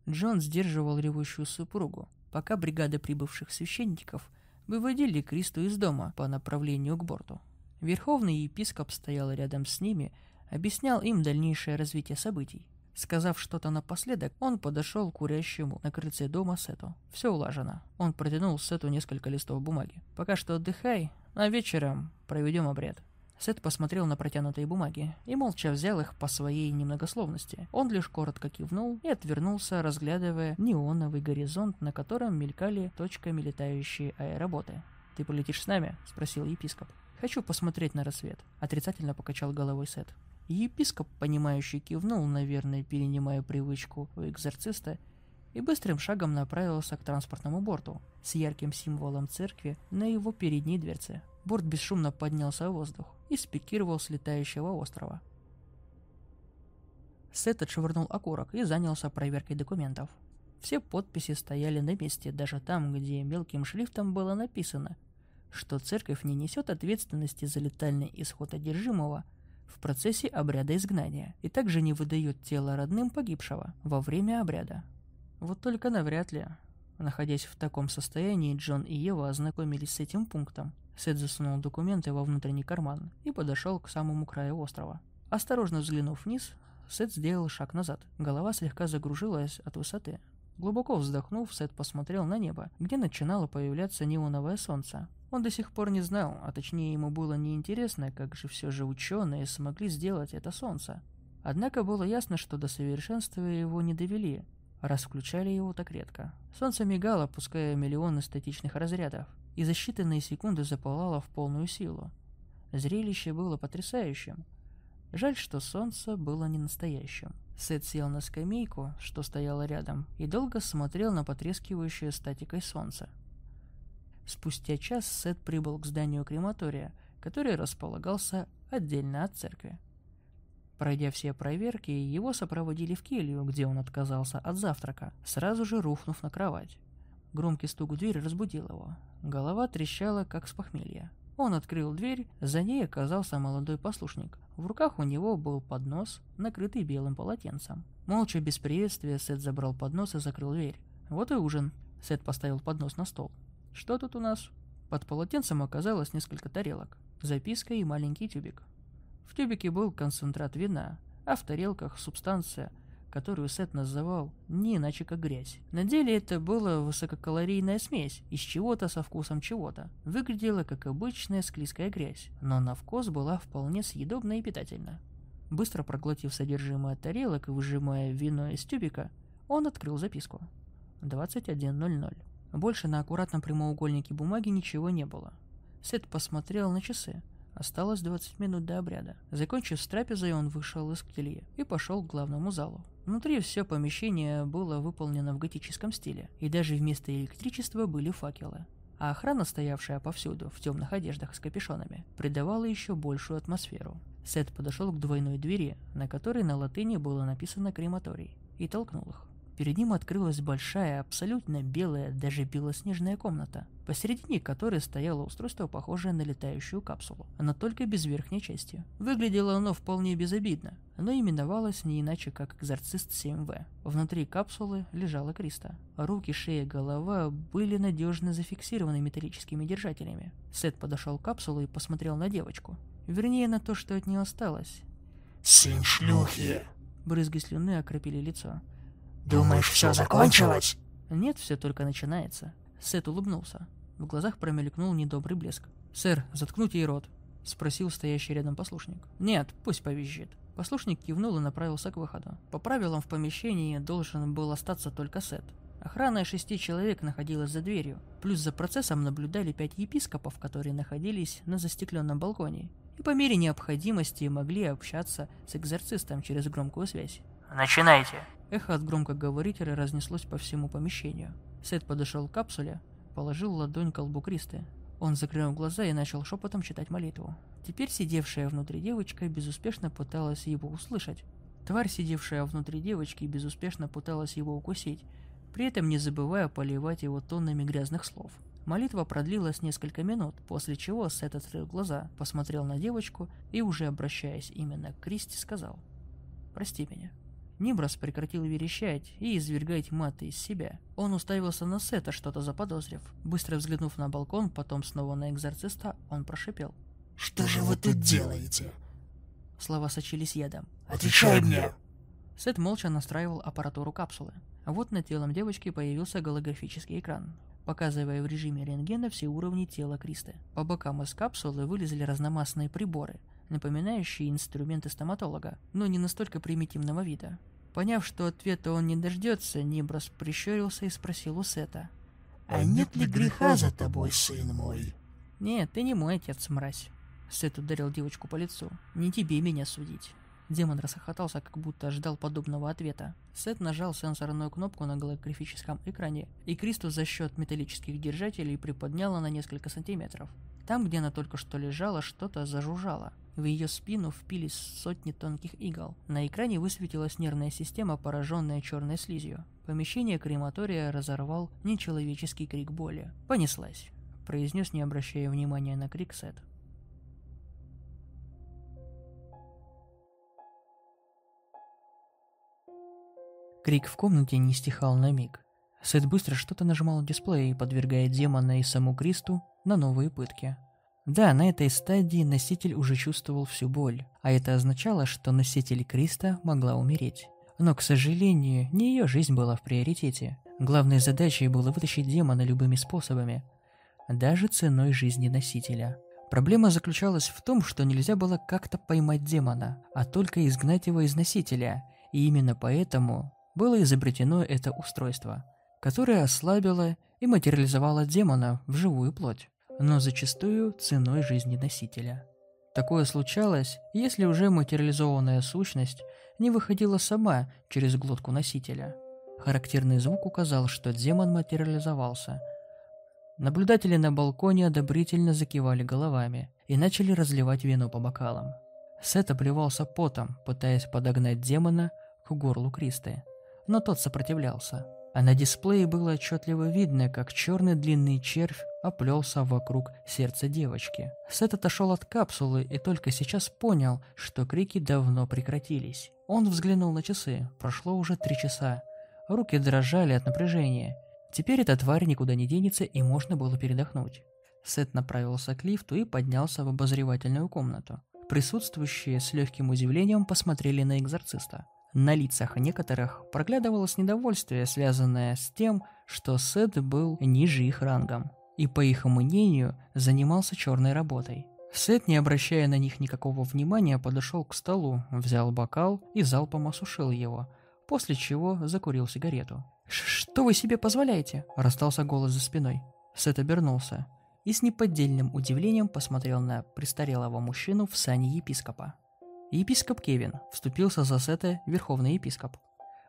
Джон сдерживал ревущую супругу, пока бригада прибывших священников выводили Кристу из дома по направлению к борту. Верховный епископ стоял рядом с ними, объяснял им дальнейшее развитие событий. Сказав что-то напоследок, он подошел к курящему на крыльце дома Сету. Все улажено. Он протянул Сету несколько листов бумаги. «Пока что отдыхай, а вечером проведем обряд». Сет посмотрел на протянутые бумаги и молча взял их по своей немногословности. Он лишь коротко кивнул и отвернулся, разглядывая неоновый горизонт, на котором мелькали точками летающие аэроботы. «Ты полетишь с нами?» – спросил епископ. «Хочу посмотреть на рассвет», — отрицательно покачал головой Сет. Епископ, понимающий, кивнул, наверное, перенимая привычку у экзорциста, и быстрым шагом направился к транспортному борту с ярким символом церкви на его передней дверце. Борт бесшумно поднялся в воздух и спикировал с летающего острова. Сет отшвырнул окурок и занялся проверкой документов. Все подписи стояли на месте, даже там, где мелким шрифтом было написано что церковь не несет ответственности за летальный исход одержимого в процессе обряда изгнания и также не выдает тело родным погибшего во время обряда. Вот только навряд ли. Находясь в таком состоянии, Джон и Ева ознакомились с этим пунктом. Сет засунул документы во внутренний карман и подошел к самому краю острова. Осторожно взглянув вниз, Сет сделал шаг назад. Голова слегка загружилась от высоты. Глубоко вздохнув, Сет посмотрел на небо, где начинало появляться неоновое солнце. Он до сих пор не знал, а точнее ему было неинтересно, как же все же ученые смогли сделать это солнце. Однако было ясно, что до совершенства его не довели, раз включали его так редко. Солнце мигало, пуская миллионы статичных разрядов, и за считанные секунды запылало в полную силу. Зрелище было потрясающим. Жаль, что солнце было не настоящим. Сет сел на скамейку, что стояла рядом, и долго смотрел на потрескивающее статикой солнце. Спустя час Сет прибыл к зданию крематория, который располагался отдельно от церкви. Пройдя все проверки, его сопроводили в келью, где он отказался от завтрака, сразу же рухнув на кровать. Громкий стук в дверь разбудил его. Голова трещала, как с похмелья. Он открыл дверь, за ней оказался молодой послушник. В руках у него был поднос, накрытый белым полотенцем. Молча, без приветствия, Сет забрал поднос и закрыл дверь. Вот и ужин. Сет поставил поднос на стол. Что тут у нас? Под полотенцем оказалось несколько тарелок, записка и маленький тюбик. В тюбике был концентрат вина, а в тарелках субстанция, которую Сет называл не иначе как грязь. На деле это была высококалорийная смесь из чего-то со вкусом чего-то. Выглядела как обычная склизкая грязь, но на вкус была вполне съедобна и питательна. Быстро проглотив содержимое тарелок и выжимая вино из тюбика, он открыл записку. 21.00. Больше на аккуратном прямоугольнике бумаги ничего не было. Сет посмотрел на часы. Осталось 20 минут до обряда. Закончив с трапезой, он вышел из келье и пошел к главному залу. Внутри все помещение было выполнено в готическом стиле, и даже вместо электричества были факелы. А охрана, стоявшая повсюду, в темных одеждах с капюшонами, придавала еще большую атмосферу. Сет подошел к двойной двери, на которой на латыни было написано «крематорий», и толкнул их. Перед ним открылась большая, абсолютно белая, даже белоснежная комната, посередине которой стояло устройство, похожее на летающую капсулу, но только без верхней части. Выглядело оно вполне безобидно, но именовалось не иначе, как «Экзорцист 7В». Внутри капсулы лежала Криста. Руки, шея, голова были надежно зафиксированы металлическими держателями. Сет подошел к капсуле и посмотрел на девочку. Вернее, на то, что от нее осталось. Сын шлюхи. Брызги слюны окропили лицо. Думаешь, все закончилось? Нет, все только начинается. Сет улыбнулся. В глазах промелькнул недобрый блеск. «Сэр, заткнуть ей рот», — спросил стоящий рядом послушник. «Нет, пусть повизжит». Послушник кивнул и направился к выходу. По правилам в помещении должен был остаться только Сет. Охрана шести человек находилась за дверью. Плюс за процессом наблюдали пять епископов, которые находились на застекленном балконе. И по мере необходимости могли общаться с экзорцистом через громкую связь. «Начинайте!» Эхо от громкоговорителя разнеслось по всему помещению. Сет подошел к капсуле, положил ладонь к колбу Кристы. Он закрыл глаза и начал шепотом читать молитву. Теперь сидевшая внутри девочка безуспешно пыталась его услышать. Тварь, сидевшая внутри девочки, безуспешно пыталась его укусить, при этом не забывая поливать его тоннами грязных слов. Молитва продлилась несколько минут, после чего Сет открыл глаза, посмотрел на девочку и, уже обращаясь именно к Кристи, сказал «Прости меня». Нибрас прекратил верещать и извергать маты из себя. Он уставился на Сета, что-то заподозрив. Быстро взглянув на балкон, потом снова на экзорциста, он прошипел. «Что же вы тут делаете?» Слова сочились ядом. «Отвечай мне!» Сет молча настраивал аппаратуру капсулы. А вот над телом девочки появился голографический экран, показывая в режиме рентгена все уровни тела Кристы. По бокам из капсулы вылезли разномастные приборы – напоминающие инструменты стоматолога, но не настолько примитивного вида. Поняв, что ответа он не дождется, Ниброс прищурился и спросил у Сета. «А нет ли греха за тобой, сын мой?» «Нет, ты не мой отец, мразь». Сет ударил девочку по лицу. «Не тебе меня судить». Демон расхохотался, как будто ожидал подобного ответа. Сет нажал сенсорную кнопку на голографическом экране, и Кристу за счет металлических держателей приподняла на несколько сантиметров. Там, где она только что лежала, что-то зажужжало. В ее спину впились сотни тонких игл. На экране высветилась нервная система, пораженная черной слизью. Помещение крематория разорвал нечеловеческий крик боли. «Понеслась», — произнес, не обращая внимания на крик Сет. Крик в комнате не стихал на миг. Сет быстро что-то нажимал в дисплее, подвергая демона и саму Кристу на новые пытки. Да, на этой стадии носитель уже чувствовал всю боль, а это означало, что носитель Криста могла умереть. Но, к сожалению, не ее жизнь была в приоритете. Главной задачей было вытащить демона любыми способами, даже ценой жизни носителя. Проблема заключалась в том, что нельзя было как-то поймать демона, а только изгнать его из носителя, и именно поэтому было изобретено это устройство – которая ослабила и материализовала демона в живую плоть, но зачастую ценой жизни носителя. Такое случалось, если уже материализованная сущность не выходила сама через глотку носителя. Характерный звук указал, что демон материализовался. Наблюдатели на балконе одобрительно закивали головами и начали разливать вино по бокалам. Сет обливался потом, пытаясь подогнать демона к горлу Кристы, но тот сопротивлялся а на дисплее было отчетливо видно, как черный длинный червь оплелся вокруг сердца девочки. Сет отошел от капсулы и только сейчас понял, что крики давно прекратились. Он взглянул на часы, прошло уже три часа. Руки дрожали от напряжения. Теперь эта тварь никуда не денется и можно было передохнуть. Сет направился к лифту и поднялся в обозревательную комнату. Присутствующие с легким удивлением посмотрели на экзорциста. На лицах некоторых проглядывалось недовольствие, связанное с тем, что Сет был ниже их рангом, и, по их мнению, занимался черной работой. Сет, не обращая на них никакого внимания, подошел к столу, взял бокал и залпом осушил его, после чего закурил сигарету. «Что вы себе позволяете?» – раздался голос за спиной. Сет обернулся и с неподдельным удивлением посмотрел на престарелого мужчину в сане епископа. Епископ Кевин вступился за Сета верховный епископ.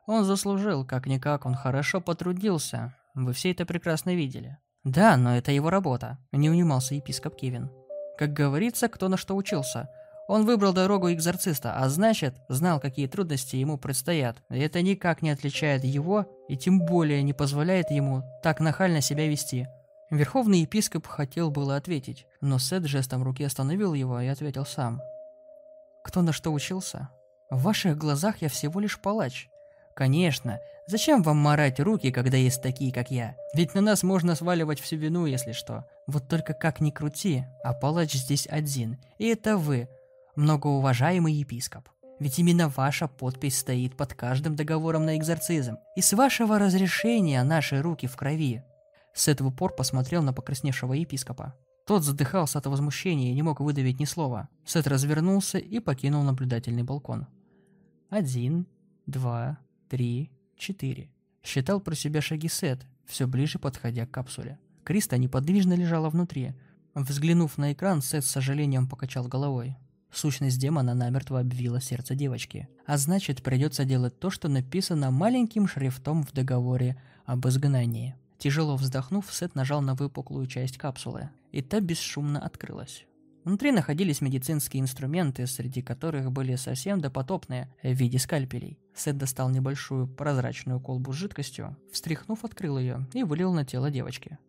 Он заслужил, как-никак, он хорошо потрудился. Вы все это прекрасно видели. Да, но это его работа, не унимался епископ Кевин. Как говорится, кто на что учился. Он выбрал дорогу экзорциста, а значит, знал, какие трудности ему предстоят. И это никак не отличает его, и тем более не позволяет ему так нахально себя вести. Верховный епископ хотел было ответить, но Сет жестом руки остановил его и ответил сам. «Кто на что учился? В ваших глазах я всего лишь палач. Конечно, зачем вам марать руки, когда есть такие, как я? Ведь на нас можно сваливать всю вину, если что. Вот только как ни крути, а палач здесь один, и это вы, многоуважаемый епископ. Ведь именно ваша подпись стоит под каждым договором на экзорцизм. И с вашего разрешения наши руки в крови. С этого пор посмотрел на покрасневшего епископа. Тот задыхался от возмущения и не мог выдавить ни слова. Сет развернулся и покинул наблюдательный балкон. Один, два, три, четыре. Считал про себя шаги Сет, все ближе подходя к капсуле. Криста неподвижно лежала внутри. Взглянув на экран, Сет с сожалением покачал головой. Сущность демона намертво обвила сердце девочки. А значит, придется делать то, что написано маленьким шрифтом в договоре об изгнании. Тяжело вздохнув, Сет нажал на выпуклую часть капсулы, и та бесшумно открылась. Внутри находились медицинские инструменты, среди которых были совсем допотопные в виде скальпелей. Сет достал небольшую прозрачную колбу с жидкостью, встряхнув, открыл ее и вылил на тело девочки.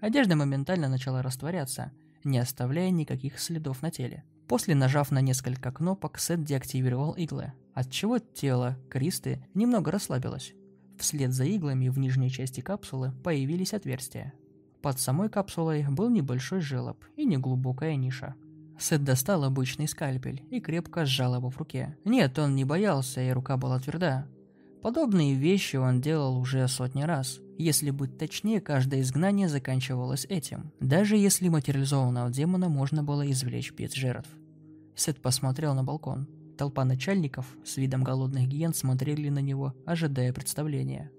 Одежда моментально начала растворяться, не оставляя никаких следов на теле. После, нажав на несколько кнопок, Сет деактивировал иглы, отчего тело Кристы немного расслабилось. Вслед за иглами в нижней части капсулы появились отверстия. Под самой капсулой был небольшой желоб и неглубокая ниша. Сет достал обычный скальпель и крепко сжал его в руке. Нет, он не боялся, и рука была тверда. Подобные вещи он делал уже сотни раз. Если быть точнее, каждое изгнание заканчивалось этим. Даже если материализованного демона можно было извлечь без жертв. Сет посмотрел на балкон. Толпа начальников с видом голодных гиен смотрели на него, ожидая представления.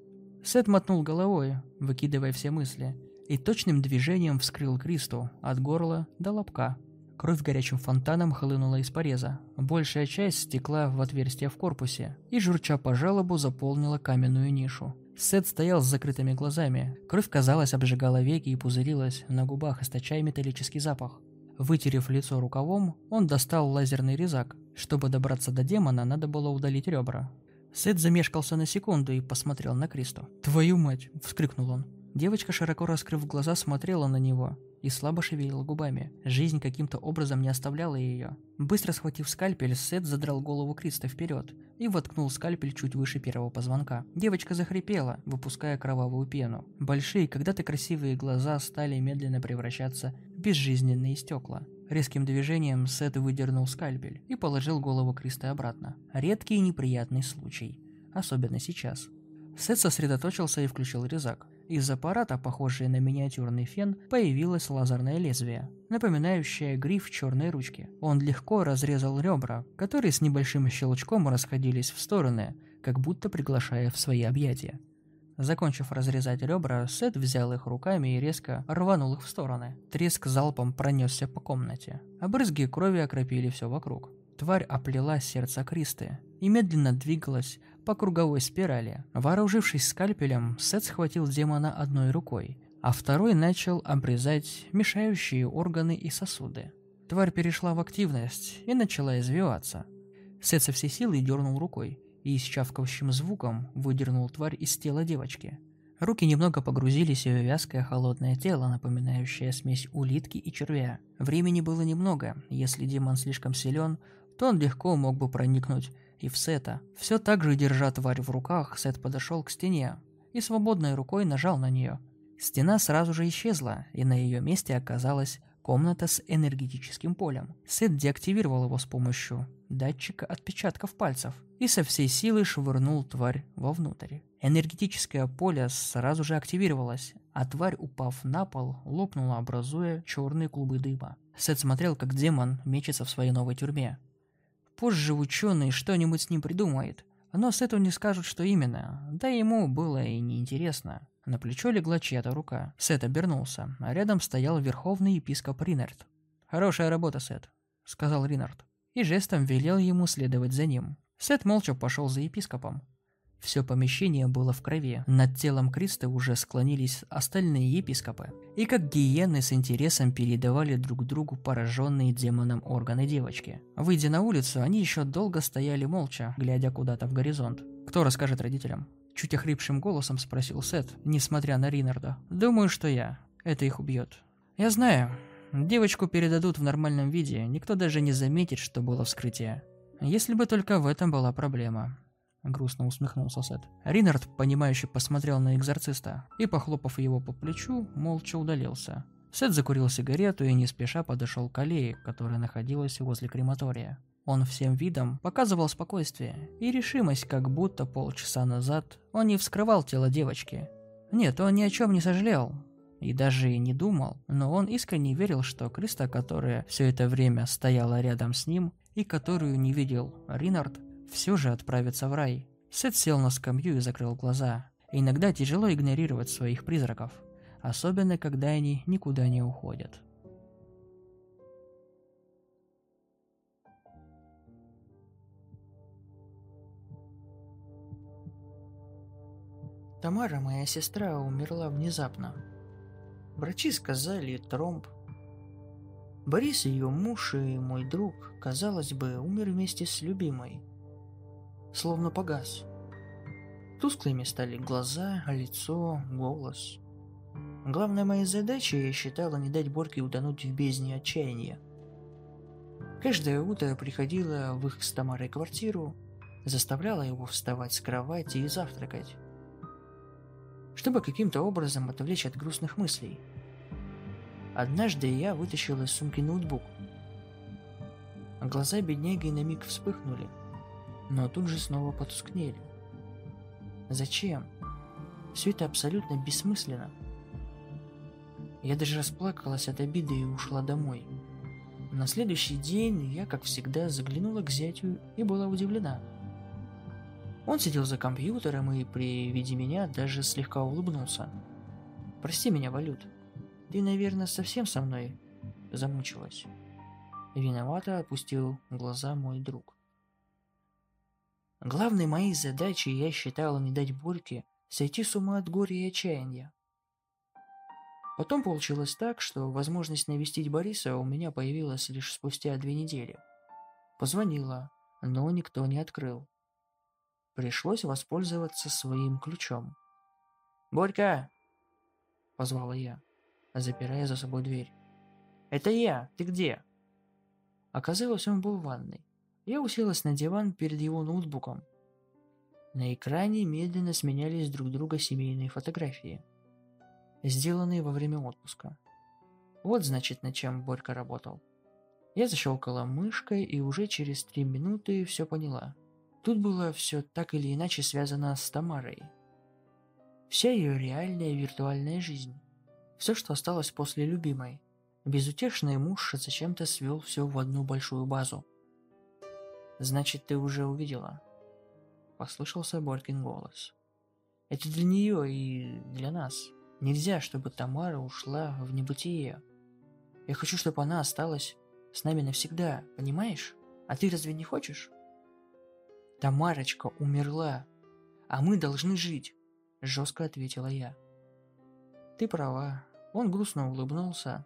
Сет мотнул головой, выкидывая все мысли, и точным движением вскрыл Кристу от горла до лобка. Кровь горячим фонтаном хлынула из пореза. Большая часть стекла в отверстие в корпусе и, журча по жалобу, заполнила каменную нишу. Сет стоял с закрытыми глазами. Кровь, казалось, обжигала веки и пузырилась на губах, источая металлический запах. Вытерев лицо рукавом, он достал лазерный резак. Чтобы добраться до демона, надо было удалить ребра. Сет замешкался на секунду и посмотрел на Кристу. «Твою мать!» – вскрикнул он. Девочка, широко раскрыв глаза, смотрела на него и слабо шевелила губами. Жизнь каким-то образом не оставляла ее. Быстро схватив скальпель, Сет задрал голову Криста вперед и воткнул скальпель чуть выше первого позвонка. Девочка захрипела, выпуская кровавую пену. Большие, когда-то красивые глаза стали медленно превращаться в безжизненные стекла. Резким движением Сет выдернул скальпель и положил голову Криста обратно. Редкий и неприятный случай. Особенно сейчас. Сет сосредоточился и включил резак. Из аппарата, похожего на миниатюрный фен, появилось лазерное лезвие, напоминающее гриф черной ручки. Он легко разрезал ребра, которые с небольшим щелчком расходились в стороны, как будто приглашая в свои объятия. Закончив разрезать ребра, Сет взял их руками и резко рванул их в стороны. Треск залпом пронесся по комнате. Обрызги крови окропили все вокруг. Тварь оплела сердце Кристы и медленно двигалась по круговой спирали. Вооружившись скальпелем, Сет схватил демона одной рукой, а второй начал обрезать мешающие органы и сосуды. Тварь перешла в активность и начала извиваться. Сет со всей силы дернул рукой и с чавкающим звуком выдернул тварь из тела девочки. Руки немного погрузились в вязкое холодное тело, напоминающее смесь улитки и червя. Времени было немного, если демон слишком силен, то он легко мог бы проникнуть и в Сета. Все так же, держа тварь в руках, Сет подошел к стене и свободной рукой нажал на нее. Стена сразу же исчезла, и на ее месте оказалась комната с энергетическим полем. Сет деактивировал его с помощью датчика отпечатков пальцев и со всей силы швырнул тварь вовнутрь. Энергетическое поле сразу же активировалось, а тварь, упав на пол, лопнула, образуя черные клубы дыма. Сет смотрел, как демон мечется в своей новой тюрьме. Позже ученый что-нибудь с ним придумает, но Сету не скажут, что именно, да ему было и неинтересно. На плечо легла чья-то рука. Сет обернулся, а рядом стоял верховный епископ Ринард. «Хорошая работа, Сет», — сказал Ринард, и жестом велел ему следовать за ним. Сет молча пошел за епископом. Все помещение было в крови. Над телом Криста уже склонились остальные епископы. И как гиены с интересом передавали друг другу пораженные демоном органы девочки. Выйдя на улицу, они еще долго стояли молча, глядя куда-то в горизонт. Кто расскажет родителям? Чуть охрипшим голосом спросил Сет, несмотря на Ринарда. «Думаю, что я. Это их убьет». «Я знаю. Девочку передадут в нормальном виде, никто даже не заметит, что было вскрытие. Если бы только в этом была проблема». Грустно усмехнулся Сет. Ринард, понимающе посмотрел на экзорциста и, похлопав его по плечу, молча удалился. Сет закурил сигарету и не спеша подошел к аллее, которая находилась возле крематория. Он всем видом показывал спокойствие и решимость, как будто полчаса назад он не вскрывал тело девочки. Нет, он ни о чем не сожалел и даже и не думал, но он искренне верил, что Криста, которая все это время стояла рядом с ним и которую не видел Ринард, все же отправится в рай. Сет сел на скамью и закрыл глаза. Иногда тяжело игнорировать своих призраков, особенно когда они никуда не уходят. Тамара, моя сестра, умерла внезапно. Врачи сказали тромб. Борис, ее муж и мой друг, казалось бы, умер вместе с любимой. Словно погас. Тусклыми стали глаза, лицо, голос. Главной моей задачей я считала не дать Борке утонуть в бездне отчаяния. Каждое утро приходила в их с Тамарой квартиру, заставляла его вставать с кровати и завтракать чтобы каким-то образом отвлечь от грустных мыслей. Однажды я вытащил из сумки ноутбук. Глаза бедняги на миг вспыхнули, но тут же снова потускнели. Зачем? Все это абсолютно бессмысленно. Я даже расплакалась от обиды и ушла домой. На следующий день я, как всегда, заглянула к зятю и была удивлена – он сидел за компьютером и при виде меня даже слегка улыбнулся. «Прости меня, Валют. Ты, наверное, совсем со мной замучилась». Виновато опустил глаза мой друг. Главной моей задачей я считала не дать Борьке сойти с ума от горя и отчаяния. Потом получилось так, что возможность навестить Бориса у меня появилась лишь спустя две недели. Позвонила, но никто не открыл. Пришлось воспользоваться своим ключом. «Борька!» — позвала я, запирая за собой дверь. «Это я! Ты где?» Оказалось, он был в ванной. Я уселась на диван перед его ноутбуком. На экране медленно сменялись друг друга семейные фотографии, сделанные во время отпуска. Вот, значит, над чем Борька работал. Я защелкала мышкой и уже через три минуты все поняла — Тут было все так или иначе связано с Тамарой. Вся ее реальная виртуальная жизнь. Все, что осталось после любимой. Безутешный муж зачем-то свел все в одну большую базу. «Значит, ты уже увидела?» Послышался Борькин голос. «Это для нее и для нас. Нельзя, чтобы Тамара ушла в небытие. Я хочу, чтобы она осталась с нами навсегда, понимаешь? А ты разве не хочешь?» Тамарочка умерла, а мы должны жить, жестко ответила я. Ты права. Он грустно улыбнулся.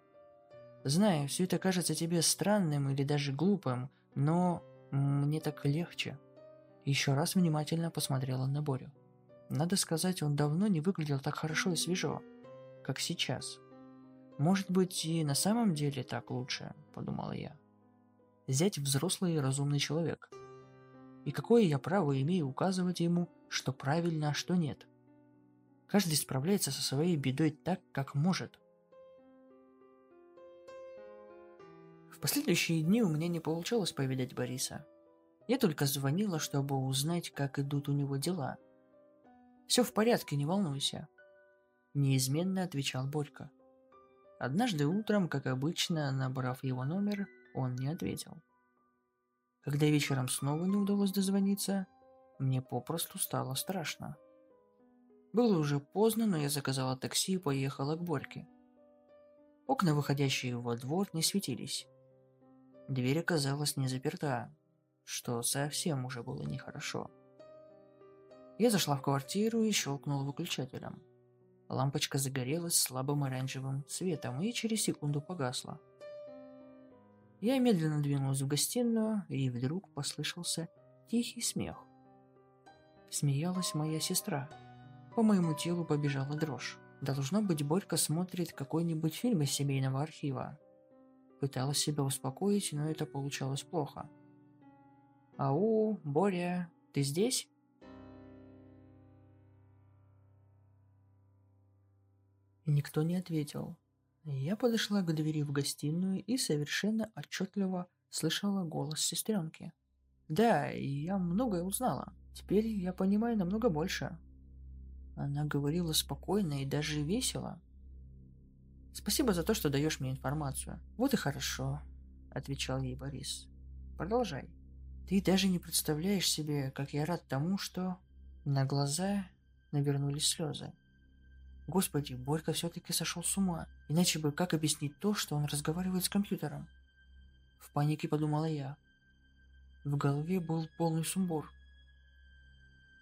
Знаю, все это кажется тебе странным или даже глупым, но мне так легче. Еще раз внимательно посмотрела на Борю. Надо сказать, он давно не выглядел так хорошо и свежо, как сейчас. Может быть, и на самом деле так лучше, подумала я. Зять взрослый и разумный человек – и какое я право имею указывать ему, что правильно, а что нет? Каждый справляется со своей бедой так, как может. последующие дни у меня не получалось повидать Бориса. Я только звонила, чтобы узнать, как идут у него дела. «Все в порядке, не волнуйся», – неизменно отвечал Борька. Однажды утром, как обычно, набрав его номер, он не ответил. Когда вечером снова не удалось дозвониться, мне попросту стало страшно. Было уже поздно, но я заказала такси и поехала к Борьке. Окна, выходящие во двор, не светились. Дверь оказалась не заперта, что совсем уже было нехорошо. Я зашла в квартиру и щелкнула выключателем. Лампочка загорелась слабым оранжевым светом и через секунду погасла. Я медленно двинулась в гостиную, и вдруг послышался тихий смех. Смеялась моя сестра. По моему телу побежала дрожь. Должно быть, Борька смотрит какой-нибудь фильм из семейного архива. Пыталась себя успокоить, но это получалось плохо. «Ау, Боря, ты здесь?» Никто не ответил. Я подошла к двери в гостиную и совершенно отчетливо слышала голос сестренки. Да, я многое узнала. Теперь я понимаю намного больше. Она говорила спокойно и даже весело. Спасибо за то, что даешь мне информацию. Вот и хорошо, отвечал ей Борис. Продолжай. Ты даже не представляешь себе, как я рад тому, что... На глаза навернулись слезы. Господи, Борька все-таки сошел с ума. Иначе бы как объяснить то, что он разговаривает с компьютером? В панике подумала я. В голове был полный сумбур.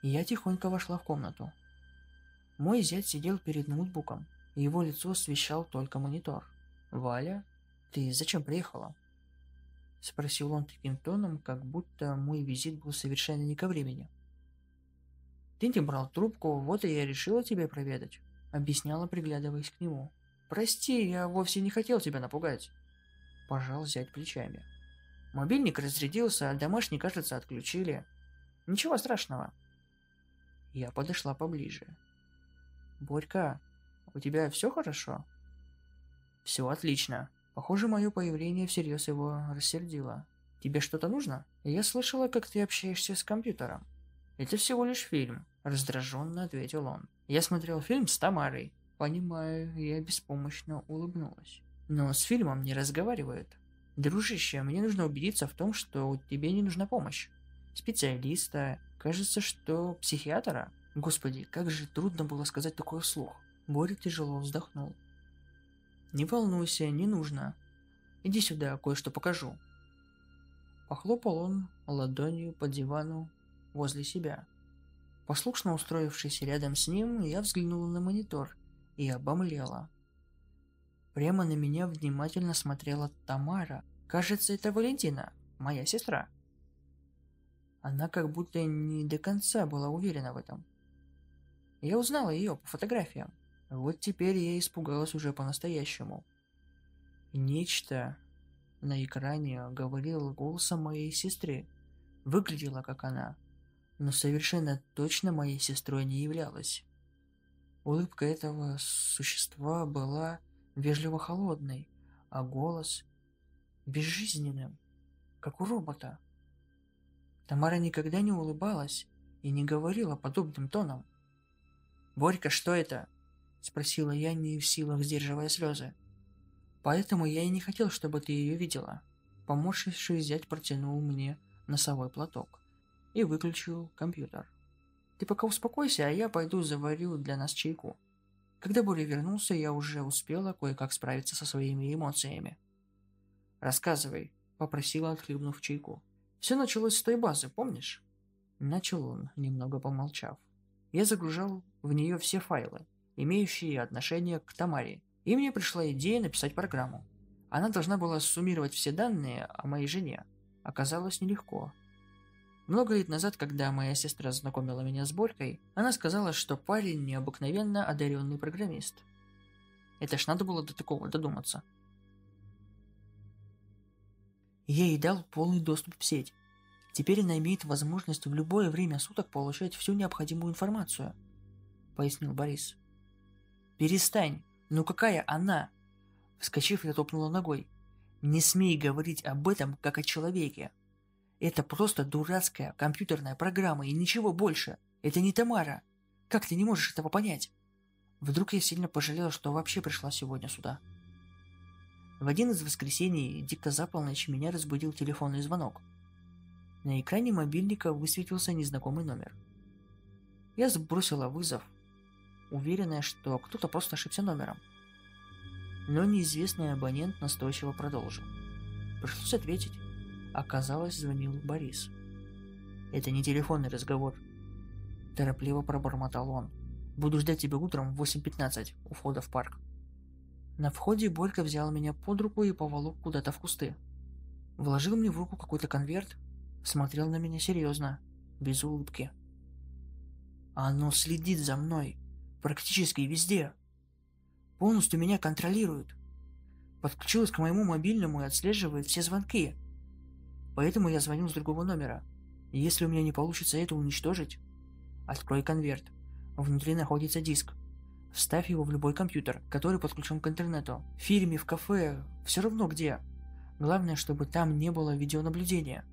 Я тихонько вошла в комнату. Мой зять сидел перед ноутбуком. Его лицо освещал только монитор. «Валя, ты зачем приехала?» Спросил он таким тоном, как будто мой визит был совершенно не ко времени. «Ты не брал трубку, вот и я решила тебя проведать», — объясняла, приглядываясь к нему. «Прости, я вовсе не хотел тебя напугать», — пожал зять плечами. «Мобильник разрядился, а домашний, кажется, отключили. Ничего страшного». Я подошла поближе. «Борька, у тебя все хорошо?» «Все отлично», Похоже, мое появление всерьез его рассердило. «Тебе что-то нужно? Я слышала, как ты общаешься с компьютером». «Это всего лишь фильм», — раздраженно ответил он. «Я смотрел фильм с Тамарой». «Понимаю, я беспомощно улыбнулась. Но с фильмом не разговаривают. Дружище, мне нужно убедиться в том, что тебе не нужна помощь. Специалиста, кажется, что психиатра. Господи, как же трудно было сказать такое вслух. Боря тяжело вздохнул. «Не волнуйся, не нужно. Иди сюда, кое-что покажу». Похлопал он ладонью по дивану возле себя. Послушно устроившись рядом с ним, я взглянула на монитор и обомлела. Прямо на меня внимательно смотрела Тамара. Кажется, это Валентина, моя сестра. Она как будто не до конца была уверена в этом. Я узнала ее по фотографиям. Вот теперь я испугалась уже по-настоящему. Нечто на экране говорило голосом моей сестры. Выглядела как она, но совершенно точно моей сестрой не являлась. Улыбка этого существа была вежливо холодной, а голос безжизненным, как у робота. Тамара никогда не улыбалась и не говорила подобным тоном. «Борька, что это?» — спросила я, не в силах сдерживая слезы. «Поэтому я и не хотел, чтобы ты ее видела». Поморщившись, зять протянул мне носовой платок и выключил компьютер. «Ты пока успокойся, а я пойду заварю для нас чайку». Когда Боря вернулся, я уже успела кое-как справиться со своими эмоциями. «Рассказывай», — попросила, отхлебнув чайку. «Все началось с той базы, помнишь?» Начал он, немного помолчав. Я загружал в нее все файлы, имеющие отношение к Тамаре, и мне пришла идея написать программу. Она должна была суммировать все данные о моей жене. Оказалось нелегко. Много лет назад, когда моя сестра знакомила меня с Борькой, она сказала, что парень необыкновенно одаренный программист. Это ж надо было до такого додуматься. Я ей дал полный доступ в сеть. Теперь она имеет возможность в любое время суток получать всю необходимую информацию, пояснил Борис. «Перестань! Ну какая она?» Вскочив, я топнула ногой. Не смей говорить об этом, как о человеке. Это просто дурацкая компьютерная программа и ничего больше. Это не Тамара. Как ты не можешь этого понять? Вдруг я сильно пожалела, что вообще пришла сегодня сюда. В один из воскресений, дико за полночь, меня разбудил телефонный звонок. На экране мобильника высветился незнакомый номер. Я сбросила вызов, уверенная, что кто-то просто ошибся номером. Но неизвестный абонент настойчиво продолжил. Пришлось ответить. Оказалось, звонил Борис. «Это не телефонный разговор», – торопливо пробормотал он. Буду ждать тебя утром в 8.15 у входа в парк. На входе Борька взял меня под руку и поволок куда-то в кусты. Вложил мне в руку какой-то конверт, смотрел на меня серьезно, без улыбки. Оно следит за мной, практически везде. Полностью меня контролирует. Подключилось к моему мобильному и отслеживает все звонки. Поэтому я звоню с другого номера. Если у меня не получится это уничтожить, открой конверт. Внутри находится диск. Вставь его в любой компьютер, который подключен к интернету. В фильме, в кафе, все равно где. Главное, чтобы там не было видеонаблюдения.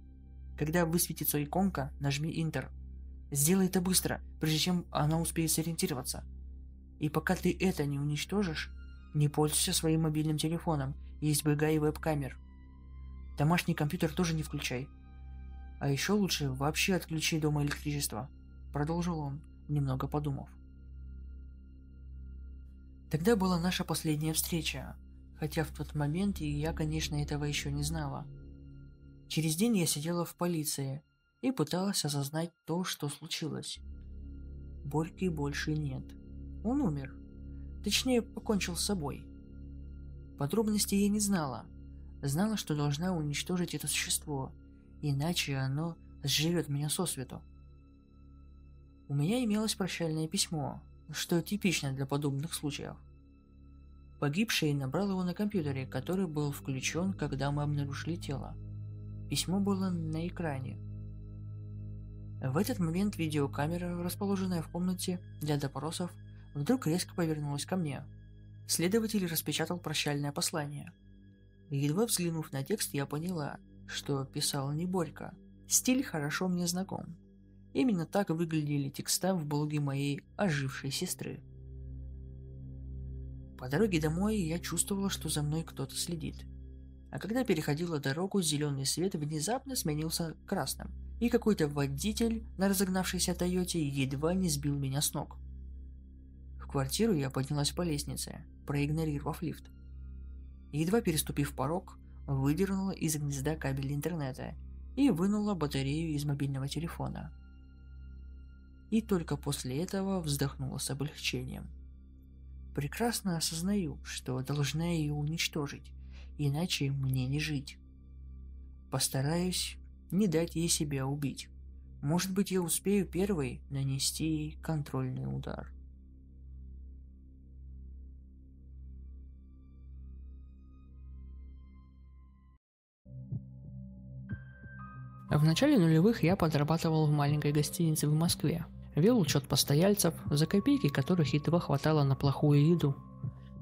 Когда высветится иконка, нажми Enter. Сделай это быстро, прежде чем она успеет сориентироваться. И пока ты это не уничтожишь, не пользуйся своим мобильным телефоном и избегай веб-камер. Домашний компьютер тоже не включай. А еще лучше вообще отключи дома электричество. Продолжил он немного подумав. Тогда была наша последняя встреча, хотя в тот момент и я, конечно, этого еще не знала. Через день я сидела в полиции и пыталась осознать то, что случилось. Борьки больше нет. Он умер. Точнее, покончил с собой. Подробностей я не знала. Знала, что должна уничтожить это существо, иначе оно сживет меня сосвету. У меня имелось прощальное письмо, что типично для подобных случаев. Погибший набрал его на компьютере, который был включен, когда мы обнаружили тело. Письмо было на экране. В этот момент видеокамера, расположенная в комнате для допросов, вдруг резко повернулась ко мне. Следователь распечатал прощальное послание. Едва взглянув на текст, я поняла, что писал не Борька. Стиль хорошо мне знаком. Именно так выглядели текста в блоге моей ожившей сестры. По дороге домой я чувствовала, что за мной кто-то следит. А когда переходила дорогу, зеленый свет внезапно сменился красным, и какой-то водитель на разогнавшейся Тойоте едва не сбил меня с ног. В квартиру я поднялась по лестнице, проигнорировав лифт. Едва переступив порог, выдернула из гнезда кабель интернета и вынула батарею из мобильного телефона – и только после этого вздохнула с облегчением. Прекрасно осознаю, что должна ее уничтожить, иначе мне не жить. Постараюсь не дать ей себя убить. Может быть, я успею первой нанести ей контрольный удар. В начале нулевых я подрабатывал в маленькой гостинице в Москве, Вел учет постояльцев, за копейки которых едва хватало на плохую еду.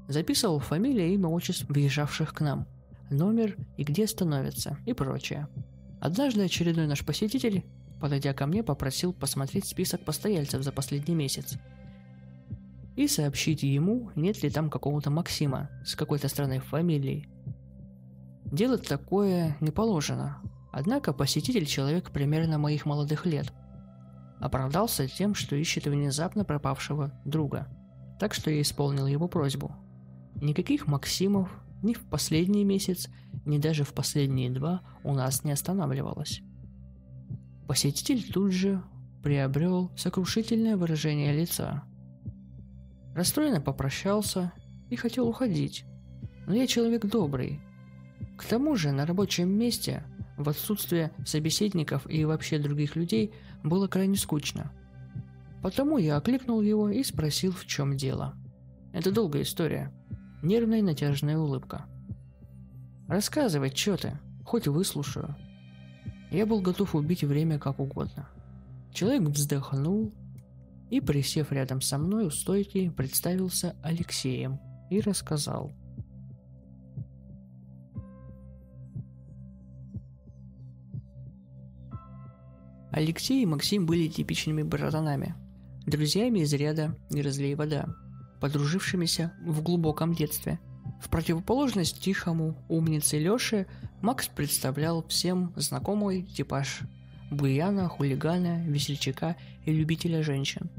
Записывал фамилии и имя отчеств въезжавших к нам, номер и где становятся и прочее. Однажды очередной наш посетитель, подойдя ко мне, попросил посмотреть список постояльцев за последний месяц и сообщить ему, нет ли там какого-то Максима с какой-то странной фамилией. Делать такое не положено, однако посетитель человек примерно моих молодых лет – Оправдался тем, что ищет внезапно пропавшего друга. Так что я исполнил его просьбу. Никаких Максимов ни в последний месяц, ни даже в последние два у нас не останавливалось. Посетитель тут же приобрел сокрушительное выражение лица. Расстроенно попрощался и хотел уходить. Но я человек добрый. К тому же на рабочем месте, в отсутствие собеседников и вообще других людей, было крайне скучно. Потому я окликнул его и спросил, в чем дело. Это долгая история. Нервная натяжная улыбка. «Рассказывай, что ты, хоть выслушаю». Я был готов убить время как угодно. Человек вздохнул и, присев рядом со мной у стойки, представился Алексеем и рассказал. Алексей и Максим были типичными братанами. Друзьями из ряда «Не разлей вода», подружившимися в глубоком детстве. В противоположность тихому умнице Лёше, Макс представлял всем знакомый типаж буяна, хулигана, весельчака и любителя женщин.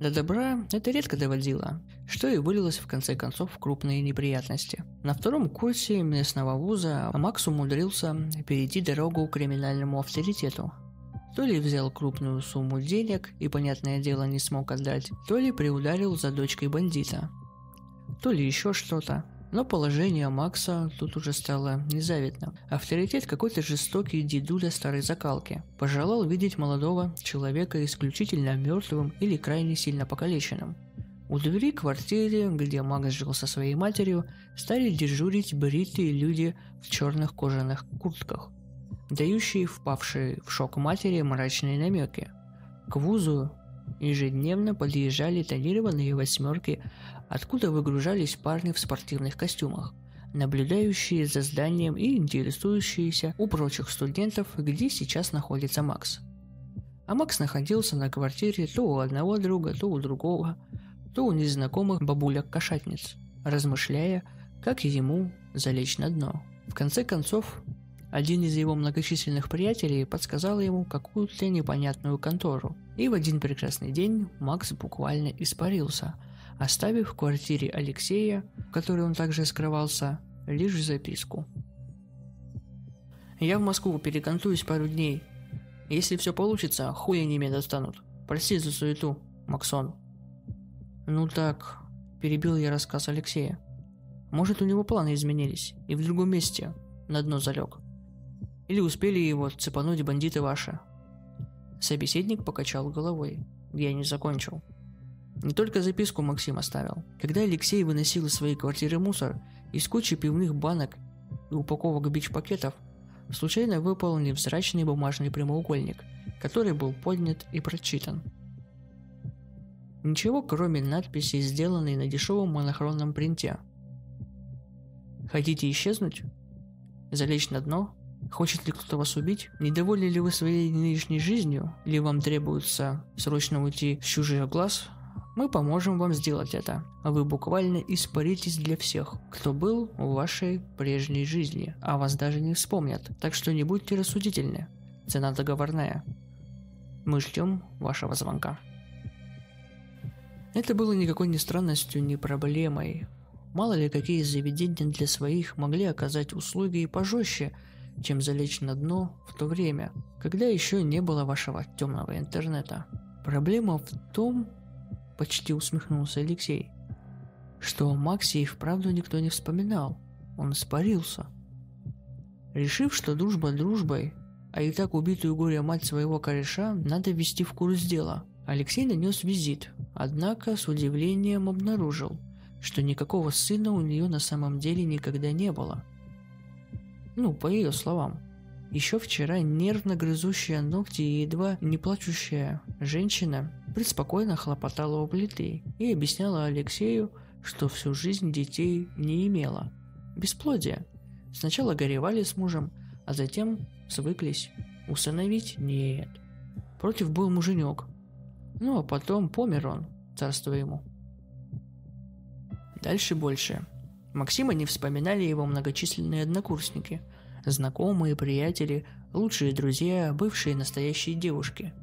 До добра это редко доводило, что и вылилось в конце концов в крупные неприятности. На втором курсе местного вуза Макс умудрился перейти дорогу криминальному авторитету. То ли взял крупную сумму денег и, понятное дело, не смог отдать, то ли приударил за дочкой бандита, то ли еще что-то. Но положение Макса тут уже стало незавидным. Авторитет какой-то жестокий дедуля старой закалки. Пожелал видеть молодого человека исключительно мертвым или крайне сильно покалеченным. У двери квартиры, где Макс жил со своей матерью, стали дежурить бритые люди в черных кожаных куртках, дающие впавшие в шок матери мрачные намеки. К вузу ежедневно подъезжали тонированные восьмерки откуда выгружались парни в спортивных костюмах, наблюдающие за зданием и интересующиеся у прочих студентов, где сейчас находится Макс. А Макс находился на квартире то у одного друга, то у другого, то у незнакомых бабуляк-кошатниц, размышляя, как ему залечь на дно. В конце концов, один из его многочисленных приятелей подсказал ему какую-то непонятную контору. И в один прекрасный день Макс буквально испарился – оставив в квартире Алексея, в которой он также скрывался, лишь записку. «Я в Москву перекантуюсь пару дней. Если все получится, хуй они меня достанут. Прости за суету, Максон». «Ну так», – перебил я рассказ Алексея. «Может, у него планы изменились, и в другом месте на дно залег. Или успели его цепануть бандиты ваши?» Собеседник покачал головой. Я не закончил. Не только записку Максим оставил. Когда Алексей выносил из своей квартиры мусор, из кучи пивных банок и упаковок бич-пакетов, случайно выпал невзрачный бумажный прямоугольник, который был поднят и прочитан. Ничего, кроме надписи, сделанной на дешевом монохронном принте. Хотите исчезнуть? Залечь на дно? Хочет ли кто-то вас убить? Недовольны ли вы своей нынешней жизнью? Или вам требуется срочно уйти с чужих глаз? Мы поможем вам сделать это. Вы буквально испаритесь для всех, кто был в вашей прежней жизни, а вас даже не вспомнят. Так что не будьте рассудительны. Цена договорная. Мы ждем вашего звонка. Это было никакой не странностью, не проблемой. Мало ли какие заведения для своих могли оказать услуги и пожестче, чем залечь на дно в то время, когда еще не было вашего темного интернета. Проблема в том, Почти усмехнулся Алексей. Что о Максе и вправду никто не вспоминал. Он испарился. Решив, что дружба дружбой, а и так убитую горе мать своего кореша надо ввести в курс дела, Алексей нанес визит, однако с удивлением обнаружил, что никакого сына у нее на самом деле никогда не было. Ну, по ее словам. Еще вчера нервно грызущая ногти и едва не плачущая женщина преспокойно хлопотала у плиты и объясняла Алексею, что всю жизнь детей не имела. Бесплодие. Сначала горевали с мужем, а затем свыклись. Усыновить? Нет. Против был муженек. Ну а потом помер он, царство ему. Дальше больше. Максима не вспоминали его многочисленные однокурсники, знакомые, приятели, лучшие друзья, бывшие настоящие девушки –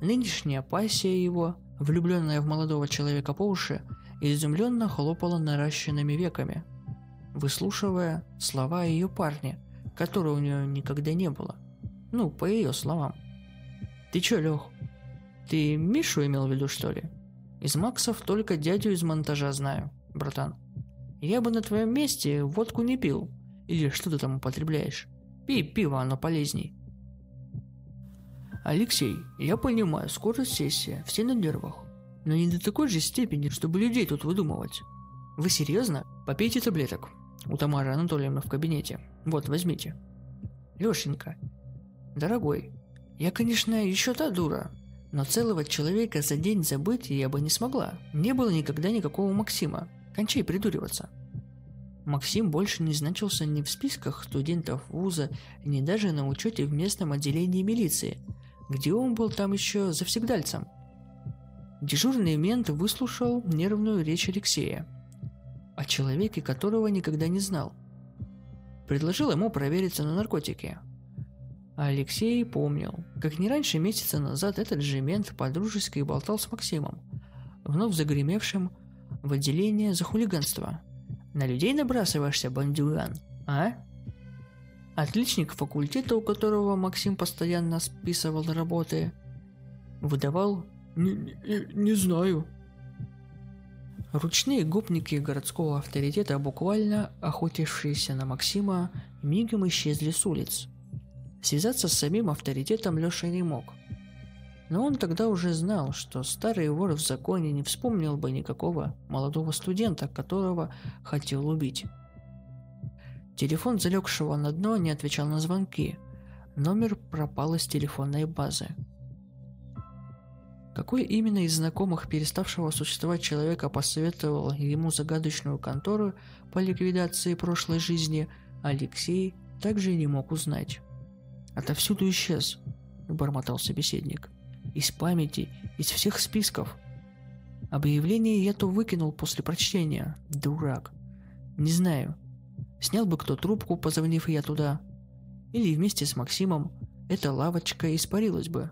Нынешняя пассия его, влюбленная в молодого человека по уши, изумленно хлопала наращенными веками, выслушивая слова ее парня, которого у нее никогда не было. Ну, по ее словам. «Ты чё, Лех, ты Мишу имел в виду, что ли? Из Максов только дядю из монтажа знаю, братан. Я бы на твоем месте водку не пил. Или что ты там употребляешь? Пей пиво, оно полезней. Алексей, я понимаю, скоро сессия, все на нервах. Но не до такой же степени, чтобы людей тут выдумывать. Вы серьезно? Попейте таблеток. У Тамары Анатольевны в кабинете. Вот, возьмите. Лешенька, дорогой, я, конечно, еще та дура, но целого человека за день забыть я бы не смогла. Не было никогда никакого Максима. Кончай придуриваться. Максим больше не значился ни в списках студентов вуза, ни даже на учете в местном отделении милиции – где он был там еще завсегдальцем. Дежурный мент выслушал нервную речь Алексея, о человеке которого никогда не знал. Предложил ему провериться на наркотики. Алексей помнил, как не раньше месяца назад этот же мент подружески болтал с Максимом, вновь загремевшим в отделение за хулиганство. На людей набрасываешься, бандюган, а? Отличник факультета, у которого Максим постоянно списывал работы, выдавал «Не, не, не знаю». Ручные гопники городского авторитета, буквально охотившиеся на Максима, мигом исчезли с улиц. Связаться с самим авторитетом Леша не мог. Но он тогда уже знал, что старый вор в законе не вспомнил бы никакого молодого студента, которого хотел убить. Телефон залегшего на дно не отвечал на звонки. Номер пропал из телефонной базы. Какой именно из знакомых переставшего существовать человека посоветовал ему загадочную контору по ликвидации прошлой жизни, Алексей также не мог узнать. «Отовсюду исчез», – бормотал собеседник. «Из памяти, из всех списков. Объявление я то выкинул после прочтения. Дурак. Не знаю, Снял бы кто трубку, позвонив я туда. Или вместе с Максимом эта лавочка испарилась бы.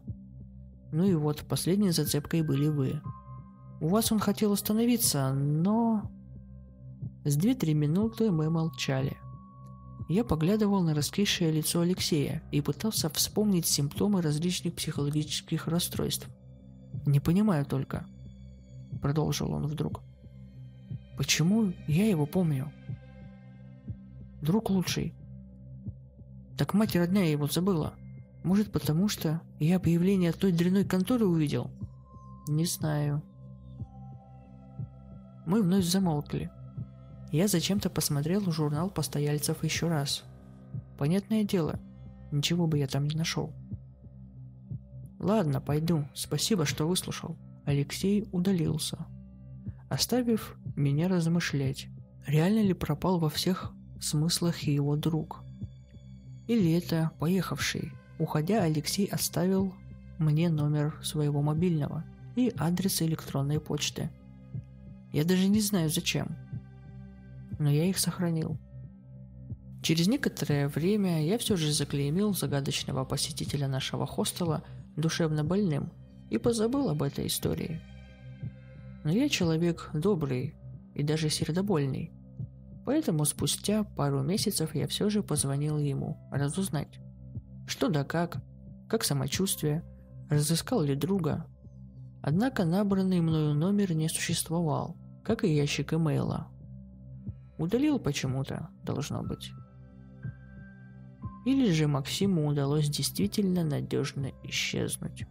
Ну и вот, последней зацепкой были вы. У вас он хотел остановиться, но... С две-три минуты мы молчали. Я поглядывал на раскисшее лицо Алексея и пытался вспомнить симптомы различных психологических расстройств. «Не понимаю только», — продолжил он вдруг. «Почему я его помню?» Друг лучший. Так мать родная его забыла. Может, потому что я объявление той дряной конторы увидел? Не знаю. Мы вновь замолкли. Я зачем-то посмотрел журнал постояльцев еще раз. Понятное дело, ничего бы я там не нашел. Ладно, пойду. Спасибо, что выслушал. Алексей удалился, оставив меня размышлять. Реально ли пропал во всех смыслах его друг. Или это поехавший. Уходя, Алексей оставил мне номер своего мобильного и адрес электронной почты. Я даже не знаю зачем, но я их сохранил. Через некоторое время я все же заклеймил загадочного посетителя нашего хостела душевно больным и позабыл об этой истории. Но я человек добрый и даже сердобольный – Поэтому спустя пару месяцев я все же позвонил ему разузнать, что да как, как самочувствие, разыскал ли друга. Однако набранный мною номер не существовал, как и ящик имейла. Удалил почему-то, должно быть. Или же Максиму удалось действительно надежно исчезнуть.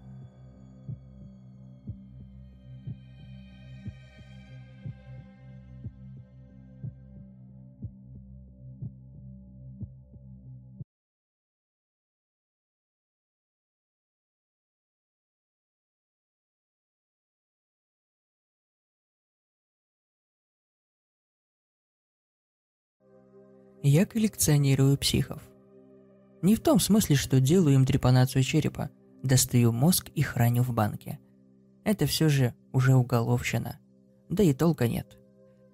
Я коллекционирую психов. Не в том смысле, что делаю им трепанацию черепа, достаю мозг и храню в банке. Это все же уже уголовщина. Да и толка нет.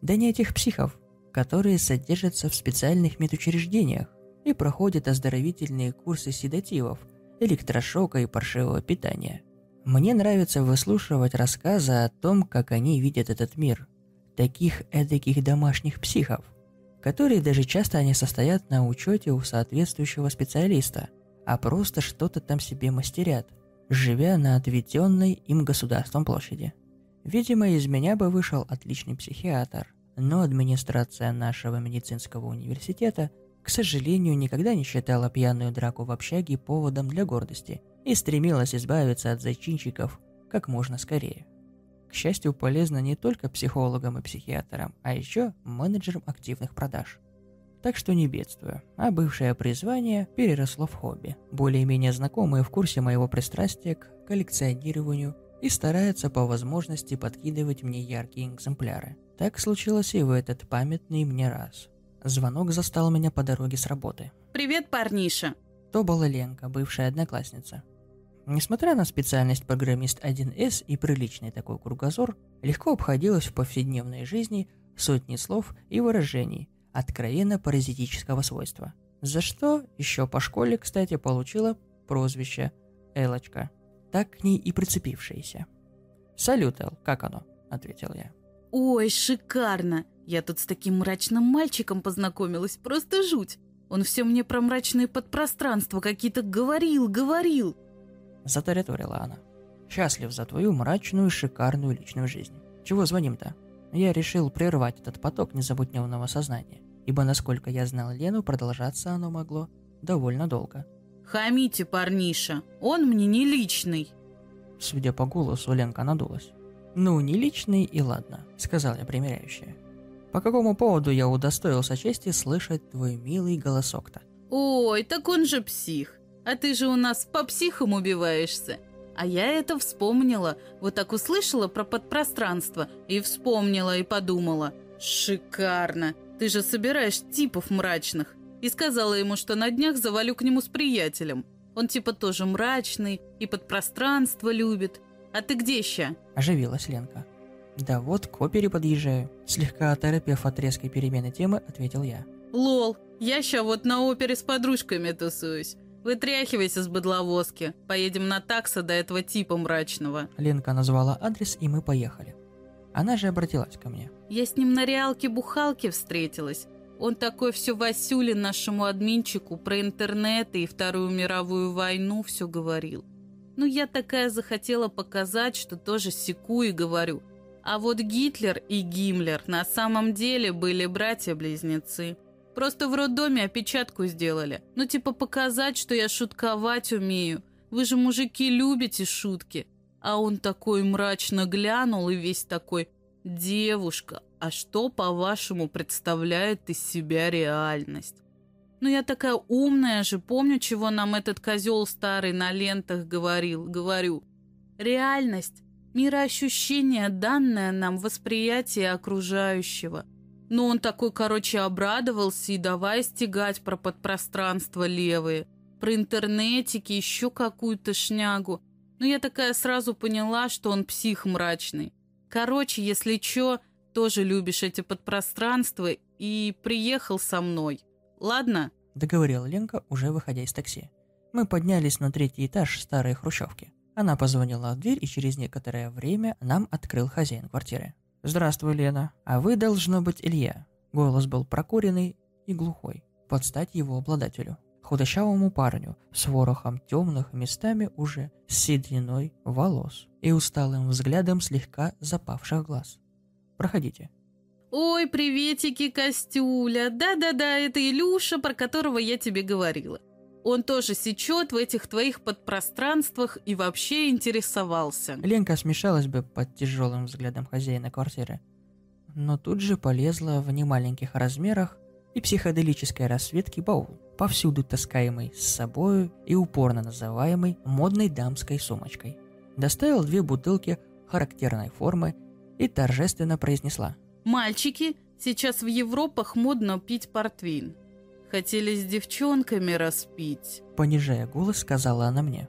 Да не этих психов, которые содержатся в специальных медучреждениях и проходят оздоровительные курсы седативов, электрошока и паршивого питания. Мне нравится выслушивать рассказы о том, как они видят этот мир. Таких эдаких домашних психов – которые даже часто не состоят на учете у соответствующего специалиста, а просто что-то там себе мастерят, живя на отведенной им государством площади. Видимо, из меня бы вышел отличный психиатр, но администрация нашего медицинского университета, к сожалению, никогда не считала пьяную драку в общаге поводом для гордости и стремилась избавиться от зачинщиков как можно скорее. К счастью, полезно не только психологам и психиатрам, а еще менеджерам активных продаж. Так что не бедствую, а бывшее призвание переросло в хобби. Более-менее знакомые в курсе моего пристрастия к коллекционированию и стараются по возможности подкидывать мне яркие экземпляры. Так случилось и в этот памятный мне раз. Звонок застал меня по дороге с работы. «Привет, парниша!» То была Ленка, бывшая одноклассница. Несмотря на специальность программист 1С и приличный такой кругозор, легко обходилось в повседневной жизни сотни слов и выражений откровенно паразитического свойства. За что еще по школе, кстати, получила прозвище Элочка, так к ней и прицепившаяся. «Салют, Эл, как оно?» – ответил я. Ой, шикарно! Я тут с таким мрачным мальчиком познакомилась, просто жуть. Он все мне про мрачные подпространства какие-то говорил, говорил. Затараторила она. Счастлив за твою мрачную шикарную личную жизнь. Чего звоним-то? Я решил прервать этот поток незабутневного сознания, ибо, насколько я знал Лену, продолжаться оно могло довольно долго. Хамите, парниша, он мне не личный. Судя по голосу, Ленка надулась. «Ну, не личный и ладно», — сказал я примиряющая. «По какому поводу я удостоился чести слышать твой милый голосок-то?» Ой, так он же псих. А ты же у нас по психам убиваешься. А я это вспомнила. Вот так услышала про подпространство. И вспомнила, и подумала. Шикарно. Ты же собираешь типов мрачных. И сказала ему, что на днях завалю к нему с приятелем. Он типа тоже мрачный и подпространство любит. А ты где ща? Оживилась Ленка. Да вот, к опере подъезжаю. Слегка оторопев от резкой перемены темы, ответил я. Лол, я ща вот на опере с подружками тусуюсь. Вытряхивайся с быдловозки. Поедем на такса до этого типа мрачного. Ленка назвала адрес, и мы поехали. Она же обратилась ко мне. Я с ним на реалке-бухалке встретилась. Он такой все Васюле нашему админчику про интернет и Вторую мировую войну все говорил. Ну, я такая захотела показать, что тоже секу и говорю. А вот Гитлер и Гиммлер на самом деле были братья-близнецы. Просто в роддоме опечатку сделали. Ну, типа показать, что я шутковать умею. Вы же, мужики, любите шутки. А он такой мрачно глянул и весь такой «Девушка, а что, по-вашему, представляет из себя реальность?» Ну я такая умная же, помню, чего нам этот козел старый на лентах говорил. Говорю, реальность, мироощущение, данное нам восприятие окружающего. Но он такой, короче, обрадовался и давай стегать про подпространство левые, про интернетики, еще какую-то шнягу. Но я такая сразу поняла, что он псих мрачный. Короче, если чё, тоже любишь эти подпространства и приехал со мной. Ладно?» – договорила Ленка, уже выходя из такси. Мы поднялись на третий этаж старой хрущевки. Она позвонила в дверь, и через некоторое время нам открыл хозяин квартиры. «Здравствуй, Лена. А вы, должно быть, Илья». Голос был прокуренный и глухой, под стать его обладателю. Худощавому парню с ворохом темных местами уже сединой волос и усталым взглядом слегка запавших глаз. «Проходите», «Ой, приветики, Костюля! Да-да-да, это Илюша, про которого я тебе говорила. Он тоже сечет в этих твоих подпространствах и вообще интересовался». Ленка смешалась бы под тяжелым взглядом хозяина квартиры, но тут же полезла в немаленьких размерах и психоделической расцветки баул, повсюду таскаемый с собою и упорно называемый модной дамской сумочкой. Доставил две бутылки характерной формы и торжественно произнесла – Мальчики, сейчас в Европах модно пить портвейн. Хотели с девчонками распить. Понижая голос, сказала она мне.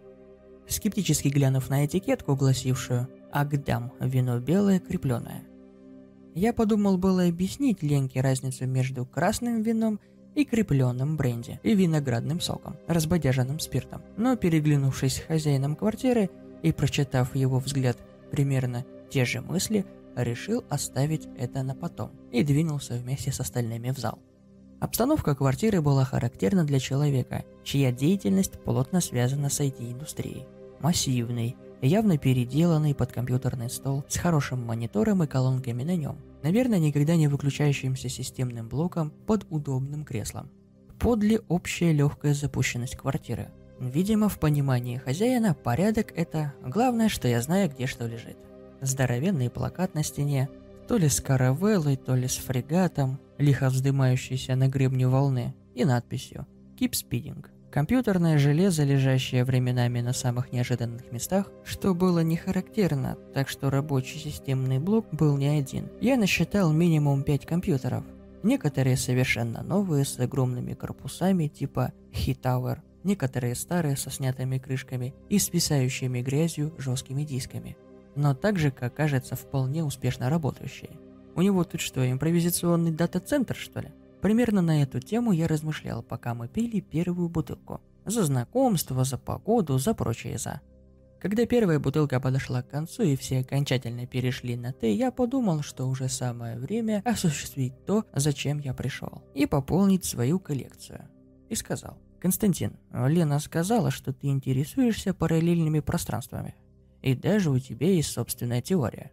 Скептически глянув на этикетку, гласившую «Агдам, вино белое, крепленое». Я подумал было объяснить Ленке разницу между красным вином и крепленным бренди и виноградным соком, разбодяженным спиртом. Но переглянувшись с хозяином квартиры и прочитав его взгляд примерно те же мысли, решил оставить это на потом и двинулся вместе с остальными в зал. Обстановка квартиры была характерна для человека, чья деятельность плотно связана с IT-индустрией. Массивный, явно переделанный под компьютерный стол с хорошим монитором и колонками на нем, наверное, никогда не выключающимся системным блоком под удобным креслом. Подле общая легкая запущенность квартиры. Видимо, в понимании хозяина порядок – это главное, что я знаю, где что лежит здоровенный плакат на стене, то ли с каравеллой, то ли с фрегатом, лихо вздымающийся на гребне волны, и надписью «Keep Speeding». Компьютерное железо, лежащее временами на самых неожиданных местах, что было не характерно, так что рабочий системный блок был не один. Я насчитал минимум 5 компьютеров. Некоторые совершенно новые, с огромными корпусами типа Tower, некоторые старые со снятыми крышками и списающими грязью жесткими дисками, но также, как кажется, вполне успешно работающие. У него тут что, импровизационный дата-центр, что ли? Примерно на эту тему я размышлял, пока мы пили первую бутылку. За знакомство, за погоду, за прочее за. Когда первая бутылка подошла к концу и все окончательно перешли на «ты», я подумал, что уже самое время осуществить то, зачем я пришел, и пополнить свою коллекцию. И сказал, «Константин, Лена сказала, что ты интересуешься параллельными пространствами, и даже у тебя есть собственная теория».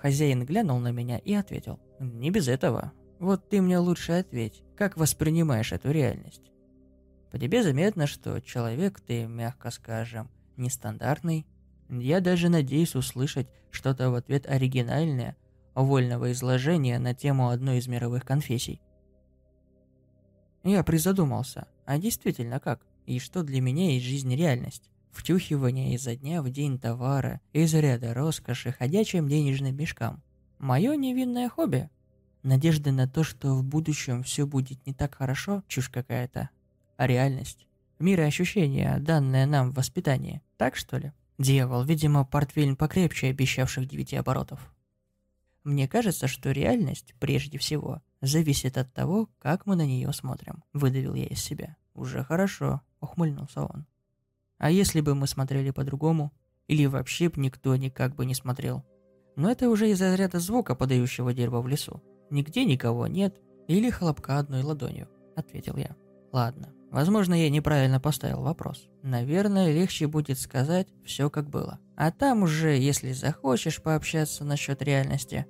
Хозяин глянул на меня и ответил, «Не без этого. Вот ты мне лучше ответь, как воспринимаешь эту реальность?» По тебе заметно, что человек ты, мягко скажем, нестандартный. Я даже надеюсь услышать что-то в ответ оригинальное, вольного изложения на тему одной из мировых конфессий. Я призадумался, а действительно как? И что для меня есть жизнь реальность? Втюхивание изо дня в день товара, из ряда роскоши, ходячим денежным мешкам. Мое невинное хобби. Надежда на то, что в будущем все будет не так хорошо, чушь какая-то. А реальность? Мироощущение, данное нам в воспитании. Так что ли? Дьявол, видимо, портфель покрепче обещавших девяти оборотов. Мне кажется, что реальность, прежде всего, зависит от того, как мы на нее смотрим. Выдавил я из себя. Уже хорошо, ухмыльнулся он. А если бы мы смотрели по-другому? Или вообще б никто никак бы не смотрел? Но это уже из-за ряда звука, подающего дерево в лесу. Нигде никого нет, или хлопка одной ладонью, ответил я. Ладно, Возможно, я неправильно поставил вопрос. Наверное, легче будет сказать все как было. А там уже, если захочешь пообщаться насчет реальности.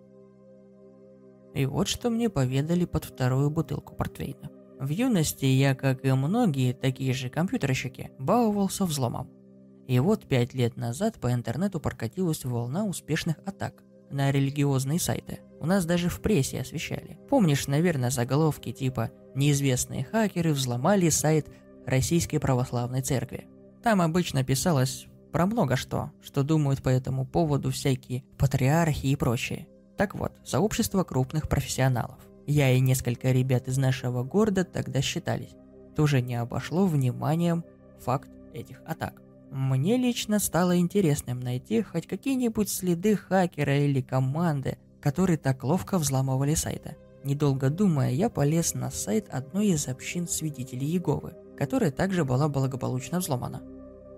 И вот что мне поведали под вторую бутылку портвейна. В юности я, как и многие такие же компьютерщики, баловался взломом. И вот пять лет назад по интернету прокатилась волна успешных атак на религиозные сайты. У нас даже в прессе освещали. Помнишь, наверное, заголовки типа неизвестные хакеры взломали сайт Российской Православной Церкви. Там обычно писалось про много что, что думают по этому поводу всякие патриархи и прочее. Так вот, сообщество крупных профессионалов. Я и несколько ребят из нашего города тогда считались. Тоже не обошло вниманием факт этих атак. Мне лично стало интересным найти хоть какие-нибудь следы хакера или команды, которые так ловко взламывали сайты. Недолго думая, я полез на сайт одной из общин свидетелей Еговы, которая также была благополучно взломана.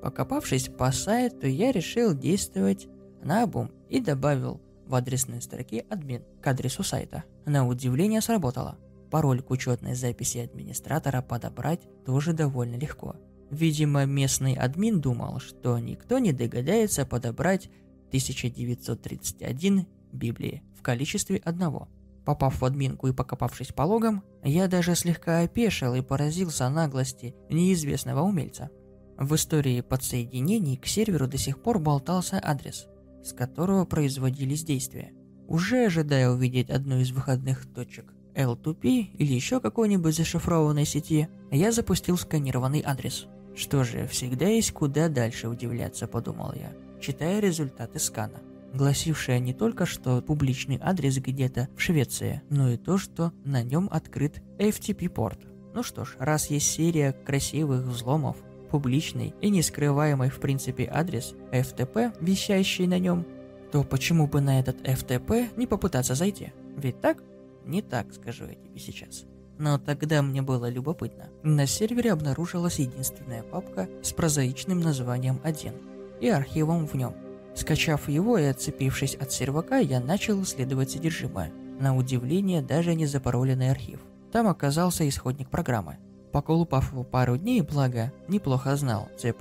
Покопавшись по сайту, я решил действовать на обум и добавил в адресной строке админ к адресу сайта. На удивление сработало. Пароль к учетной записи администратора подобрать тоже довольно легко. Видимо, местный админ думал, что никто не догадается подобрать 1931 Библии в количестве одного – Попав в админку и покопавшись по логам, я даже слегка опешил и поразился наглости неизвестного умельца. В истории подсоединений к серверу до сих пор болтался адрес, с которого производились действия. Уже ожидая увидеть одну из выходных точек L2P или еще какой-нибудь зашифрованной сети, я запустил сканированный адрес. Что же, всегда есть куда дальше удивляться, подумал я, читая результаты скана гласившая не только, что публичный адрес где-то в Швеции, но и то, что на нем открыт FTP-порт. Ну что ж, раз есть серия красивых взломов, публичный и не скрываемый в принципе адрес FTP, вещающий на нем, то почему бы на этот FTP не попытаться зайти? Ведь так? Не так, скажу я тебе сейчас. Но тогда мне было любопытно. На сервере обнаружилась единственная папка с прозаичным названием 1 и архивом в нем – Скачав его и отцепившись от сервака, я начал исследовать содержимое. На удивление, даже не запароленный архив. Там оказался исходник программы. Поколупав его пару дней, благо, неплохо знал C++,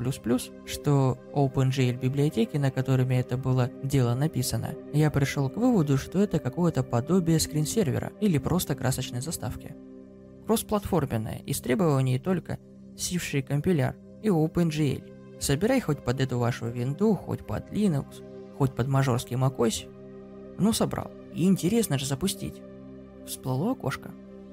что OpenGL библиотеки, на которыми это было дело написано, я пришел к выводу, что это какое-то подобие скринсервера или просто красочной заставки. Кроссплатформенная, из требований только сивший компиляр и OpenGL. Собирай хоть под эту вашу винду, хоть под Linux, хоть под мажорский macOS. Ну, собрал. И интересно же запустить. Всплыло окошко.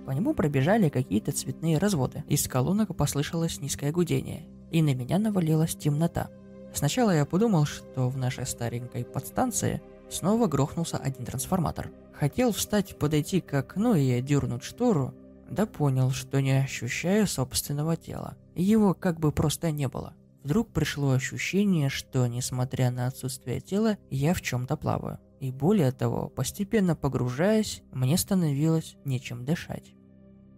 По нему пробежали какие-то цветные разводы. Из колонок послышалось низкое гудение. И на меня навалилась темнота. Сначала я подумал, что в нашей старенькой подстанции снова грохнулся один трансформатор. Хотел встать, подойти к окну и дернуть штору, Да понял, что не ощущаю собственного тела. Его как бы просто не было. Вдруг пришло ощущение, что, несмотря на отсутствие тела, я в чем-то плаваю. И более того, постепенно погружаясь, мне становилось нечем дышать.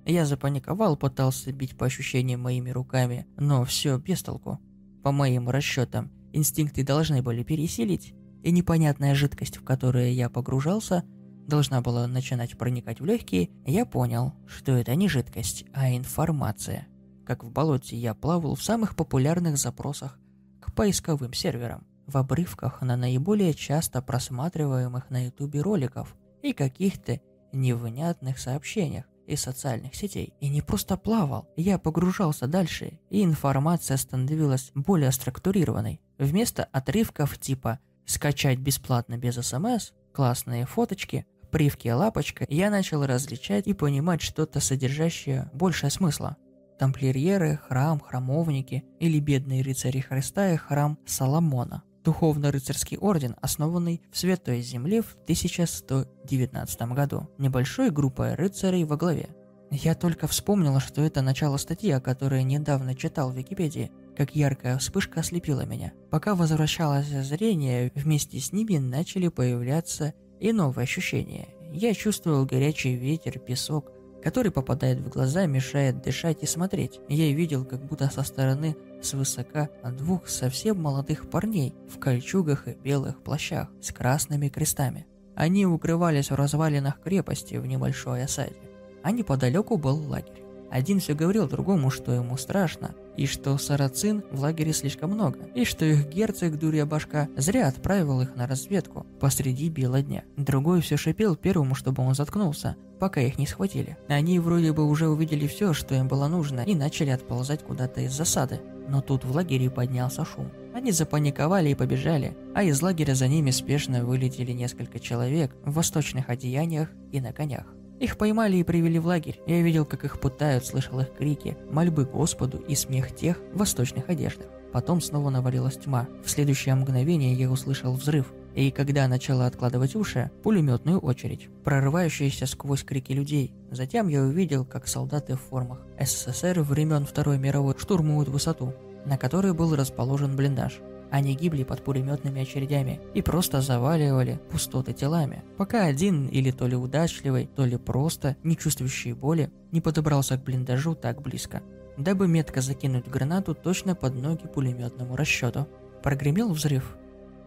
Я запаниковал, пытался бить по ощущениям моими руками, но все без толку. По моим расчетам, инстинкты должны были пересилить, и непонятная жидкость, в которую я погружался, должна была начинать проникать в легкие, я понял, что это не жидкость, а информация. Как в болоте я плавал в самых популярных запросах к поисковым серверам, в обрывках на наиболее часто просматриваемых на ютубе роликов и каких-то невнятных сообщениях из социальных сетей. И не просто плавал, я погружался дальше, и информация становилась более структурированной. Вместо отрывков типа «скачать бесплатно без СМС», «классные фоточки», «привки лапочка», я начал различать и понимать что-то содержащее большее смысла. Тамплиеры, храм, храмовники или бедные рыцари Христа и храм Соломона духовно-рыцарский орден, основанный в Святой Земле в 1119 году, небольшой группой рыцарей во главе. Я только вспомнила, что это начало статьи, о которой недавно читал в Википедии, как яркая вспышка ослепила меня. Пока возвращалось зрение, вместе с ними начали появляться и новые ощущения. Я чувствовал горячий ветер, песок, который попадает в глаза, мешает дышать и смотреть. Я видел, как будто со стороны свысока двух совсем молодых парней в кольчугах и белых плащах с красными крестами. Они укрывались в развалинах крепости в небольшой осаде, а неподалеку был лагерь. Один все говорил другому, что ему страшно, и что сарацин в лагере слишком много, и что их герцог, дурья башка, зря отправил их на разведку посреди бела дня. Другой все шипел первому, чтобы он заткнулся, пока их не схватили. Они вроде бы уже увидели все, что им было нужно, и начали отползать куда-то из засады. Но тут в лагере поднялся шум. Они запаниковали и побежали, а из лагеря за ними спешно вылетели несколько человек в восточных одеяниях и на конях. Их поймали и привели в лагерь. Я видел, как их пытают, слышал их крики, мольбы Господу и смех тех в восточных одеждах. Потом снова навалилась тьма. В следующее мгновение я услышал взрыв, и когда начала откладывать уши, пулеметную очередь, прорывающуюся сквозь крики людей. Затем я увидел, как солдаты в формах СССР времен Второй мировой штурмуют высоту, на которой был расположен блиндаж. Они гибли под пулеметными очередями и просто заваливали пустоты телами, пока один или то ли удачливый, то ли просто не чувствующий боли не подобрался к блиндажу так близко, дабы метко закинуть гранату точно под ноги пулеметному расчету. Прогремел взрыв.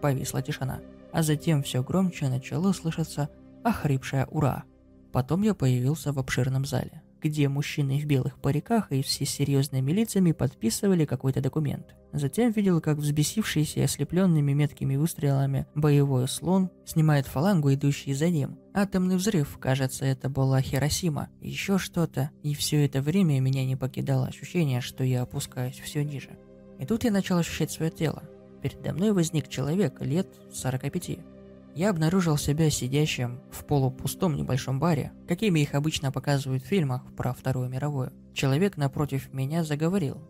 Повисла тишина. А затем все громче начало слышаться охрипшее «Ура!». Потом я появился в обширном зале где мужчины в белых париках и все серьезными лицами подписывали какой-то документ. Затем видел, как взбесившийся и ослепленными меткими выстрелами боевой слон снимает фалангу, идущий за ним. Атомный взрыв, кажется, это была Хиросима. Еще что-то. И все это время меня не покидало ощущение, что я опускаюсь все ниже. И тут я начал ощущать свое тело. Передо мной возник человек лет 45 я обнаружил себя сидящим в полупустом небольшом баре, какими их обычно показывают в фильмах про Вторую мировую. Человек напротив меня заговорил.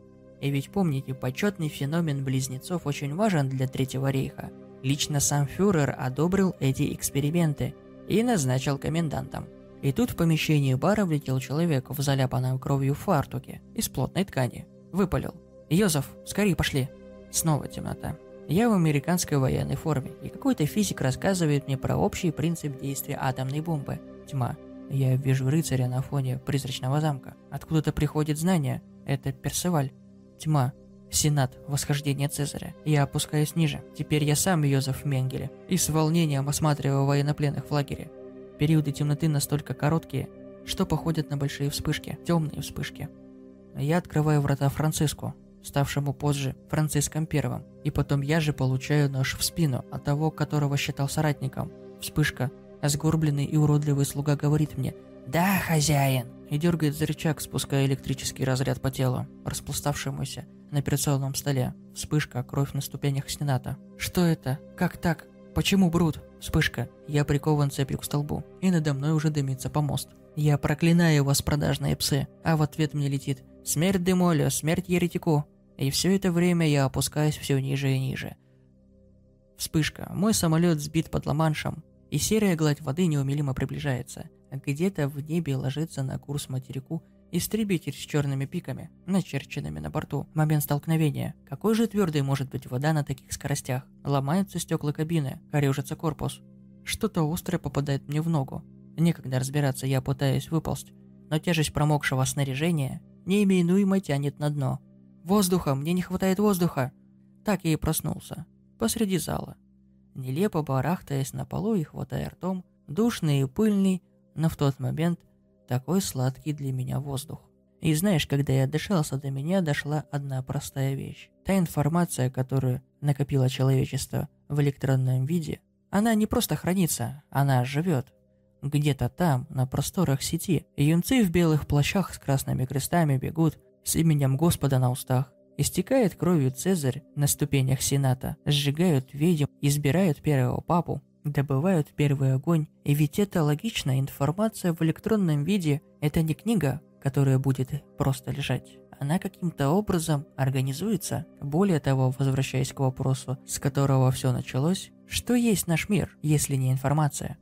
И ведь помните, почетный феномен близнецов очень важен для Третьего рейха. Лично сам фюрер одобрил эти эксперименты и назначил комендантом. И тут в помещении бара влетел человек в заляпанном кровью фартуке из плотной ткани. Выпалил. «Йозеф, скорее пошли!» Снова темнота. Я в американской военной форме, и какой-то физик рассказывает мне про общий принцип действия атомной бомбы. Тьма. Я вижу рыцаря на фоне призрачного замка. Откуда-то приходит знание. Это Персеваль. Тьма. Сенат. Восхождение Цезаря. Я опускаюсь ниже. Теперь я сам Йозеф Менгеле. И с волнением осматриваю военнопленных в лагере. Периоды темноты настолько короткие, что походят на большие вспышки. Темные вспышки. Я открываю врата Франциску, ставшему позже Франциском Первым, и потом я же получаю нож в спину от того, которого считал соратником. Вспышка. Сгорбленный и уродливый слуга говорит мне «Да, хозяин!» И дергает за рычаг, спуская электрический разряд по телу, распластавшемуся на операционном столе. Вспышка, кровь на ступенях Сената. Что это? Как так? Почему Брут? Вспышка. Я прикован цепью к столбу, и надо мной уже дымится помост. Я проклинаю вас, продажные псы, а в ответ мне летит «Смерть Демолю, смерть еретику!» И все это время я опускаюсь все ниже и ниже. Вспышка. Мой самолет сбит под Ла-Маншем, и серая гладь воды неумелимо приближается. Где-то в небе ложится на курс материку истребитель с черными пиками, начерченными на борту. Момент столкновения. Какой же твердой может быть вода на таких скоростях? Ломаются стекла кабины, корежится корпус. Что-то острое попадает мне в ногу. Некогда разбираться, я пытаюсь выползть, но тяжесть промокшего снаряжения неименуемо тянет на дно. Воздуха, мне не хватает воздуха. Так я и проснулся. Посреди зала. Нелепо барахтаясь на полу и хватая ртом, душный и пыльный, но в тот момент такой сладкий для меня воздух. И знаешь, когда я дышался, до меня дошла одна простая вещь. Та информация, которую накопило человечество в электронном виде, она не просто хранится, она живет. Где-то там, на просторах сети, юнцы в белых плащах с красными крестами бегут с именем Господа на устах. Истекает кровью Цезарь на ступенях Сената, сжигают ведьм, избирают первого папу, добывают первый огонь. И ведь это логично, информация в электронном виде – это не книга, которая будет просто лежать. Она каким-то образом организуется. Более того, возвращаясь к вопросу, с которого все началось, что есть наш мир, если не информация?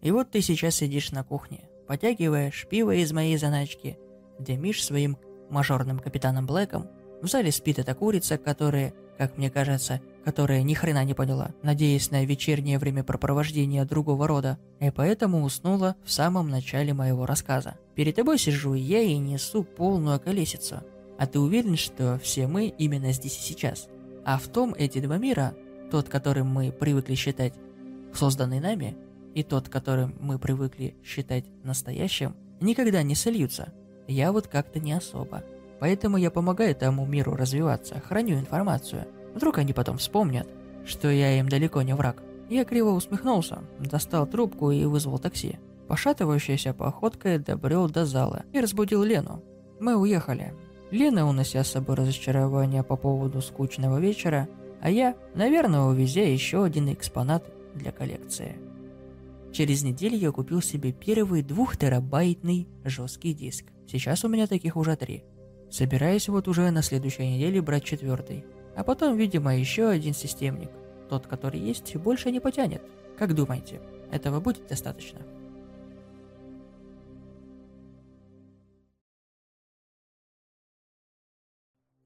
И вот ты сейчас сидишь на кухне, потягиваешь пиво из моей заначки, дымишь своим мажорным капитаном Блэком, в зале спит эта курица, которая, как мне кажется, которая ни хрена не поняла, надеясь на вечернее времяпрепровождение другого рода, и поэтому уснула в самом начале моего рассказа. Перед тобой сижу я и несу полную колесицу. А ты уверен, что все мы именно здесь и сейчас? А в том эти два мира, тот, которым мы привыкли считать созданный нами, и тот, которым мы привыкли считать настоящим, никогда не сольются. Я вот как-то не особо. Поэтому я помогаю тому миру развиваться, храню информацию – Вдруг они потом вспомнят, что я им далеко не враг. Я криво усмехнулся, достал трубку и вызвал такси. Пошатывающаяся походкой добрел до зала и разбудил Лену. Мы уехали. Лена, унося с собой разочарование по поводу скучного вечера, а я, наверное, увезя еще один экспонат для коллекции. Через неделю я купил себе первый двухтерабайтный жесткий диск. Сейчас у меня таких уже три. Собираюсь вот уже на следующей неделе брать четвертый. А потом, видимо, еще один системник. Тот, который есть, больше не потянет. Как думаете, этого будет достаточно?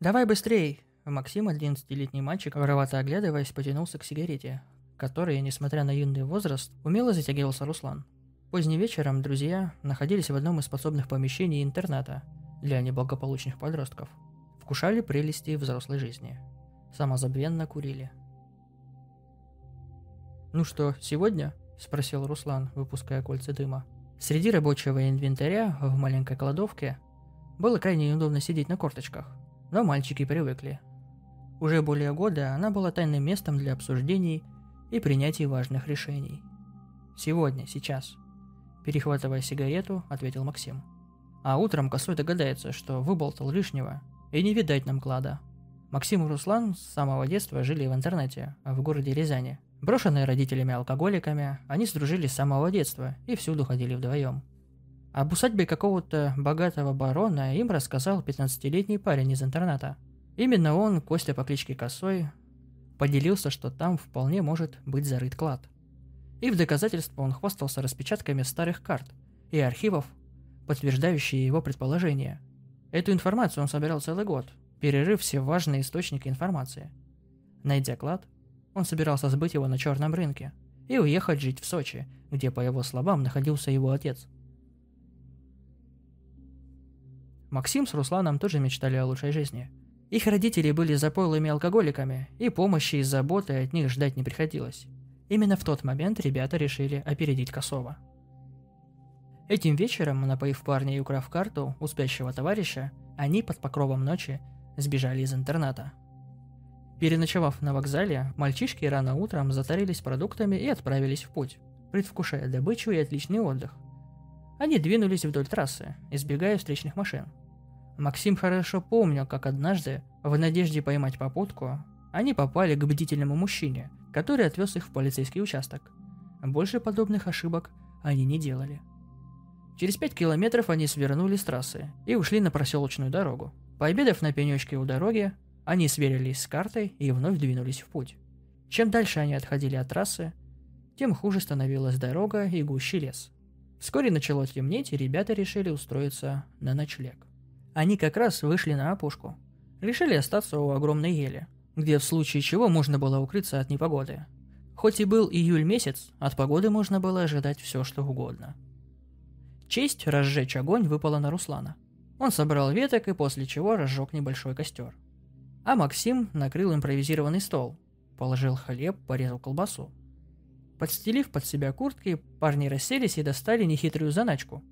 «Давай быстрей!» Максим, 11-летний мальчик, воровато оглядываясь, потянулся к сигарете, которой, несмотря на юный возраст, умело затягивался Руслан. Поздним вечером друзья находились в одном из подсобных помещений интерната для неблагополучных подростков. Вкушали прелести взрослой жизни – самозабвенно курили. «Ну что, сегодня?» – спросил Руслан, выпуская кольца дыма. Среди рабочего инвентаря в маленькой кладовке было крайне неудобно сидеть на корточках, но мальчики привыкли. Уже более года она была тайным местом для обсуждений и принятия важных решений. «Сегодня, сейчас», – перехватывая сигарету, ответил Максим. А утром косой догадается, что выболтал лишнего, и не видать нам клада – Максим и Руслан с самого детства жили в интернете, в городе Рязани. Брошенные родителями-алкоголиками, они сдружились с самого детства и всюду ходили вдвоем. Об усадьбе какого-то богатого барона им рассказал 15-летний парень из интерната. Именно он, Костя по кличке Косой, поделился, что там вполне может быть зарыт клад. И в доказательство он хвастался распечатками старых карт и архивов, подтверждающие его предположения. Эту информацию он собирал целый год, перерыв все важные источники информации. Найдя клад, он собирался сбыть его на черном рынке и уехать жить в Сочи, где, по его словам, находился его отец. Максим с Русланом тоже мечтали о лучшей жизни. Их родители были запойлыми алкоголиками, и помощи и заботы от них ждать не приходилось. Именно в тот момент ребята решили опередить Косова. Этим вечером, напоив парня и украв карту у спящего товарища, они под покровом ночи сбежали из интерната. Переночевав на вокзале, мальчишки рано утром затарились продуктами и отправились в путь, предвкушая добычу и отличный отдых. Они двинулись вдоль трассы, избегая встречных машин. Максим хорошо помнил, как однажды, в надежде поймать попутку, они попали к бдительному мужчине, который отвез их в полицейский участок. Больше подобных ошибок они не делали. Через пять километров они свернули с трассы и ушли на проселочную дорогу, Пообедав на пенечке у дороги, они сверились с картой и вновь двинулись в путь. Чем дальше они отходили от трассы, тем хуже становилась дорога и гуще лес. Вскоре начало темнеть, и ребята решили устроиться на ночлег. Они как раз вышли на опушку. Решили остаться у огромной ели, где в случае чего можно было укрыться от непогоды. Хоть и был июль месяц, от погоды можно было ожидать все, что угодно. Честь разжечь огонь выпала на Руслана. Он собрал веток и после чего разжег небольшой костер. А Максим накрыл импровизированный стол, положил хлеб, порезал колбасу. Подстелив под себя куртки, парни расселись и достали нехитрую заначку.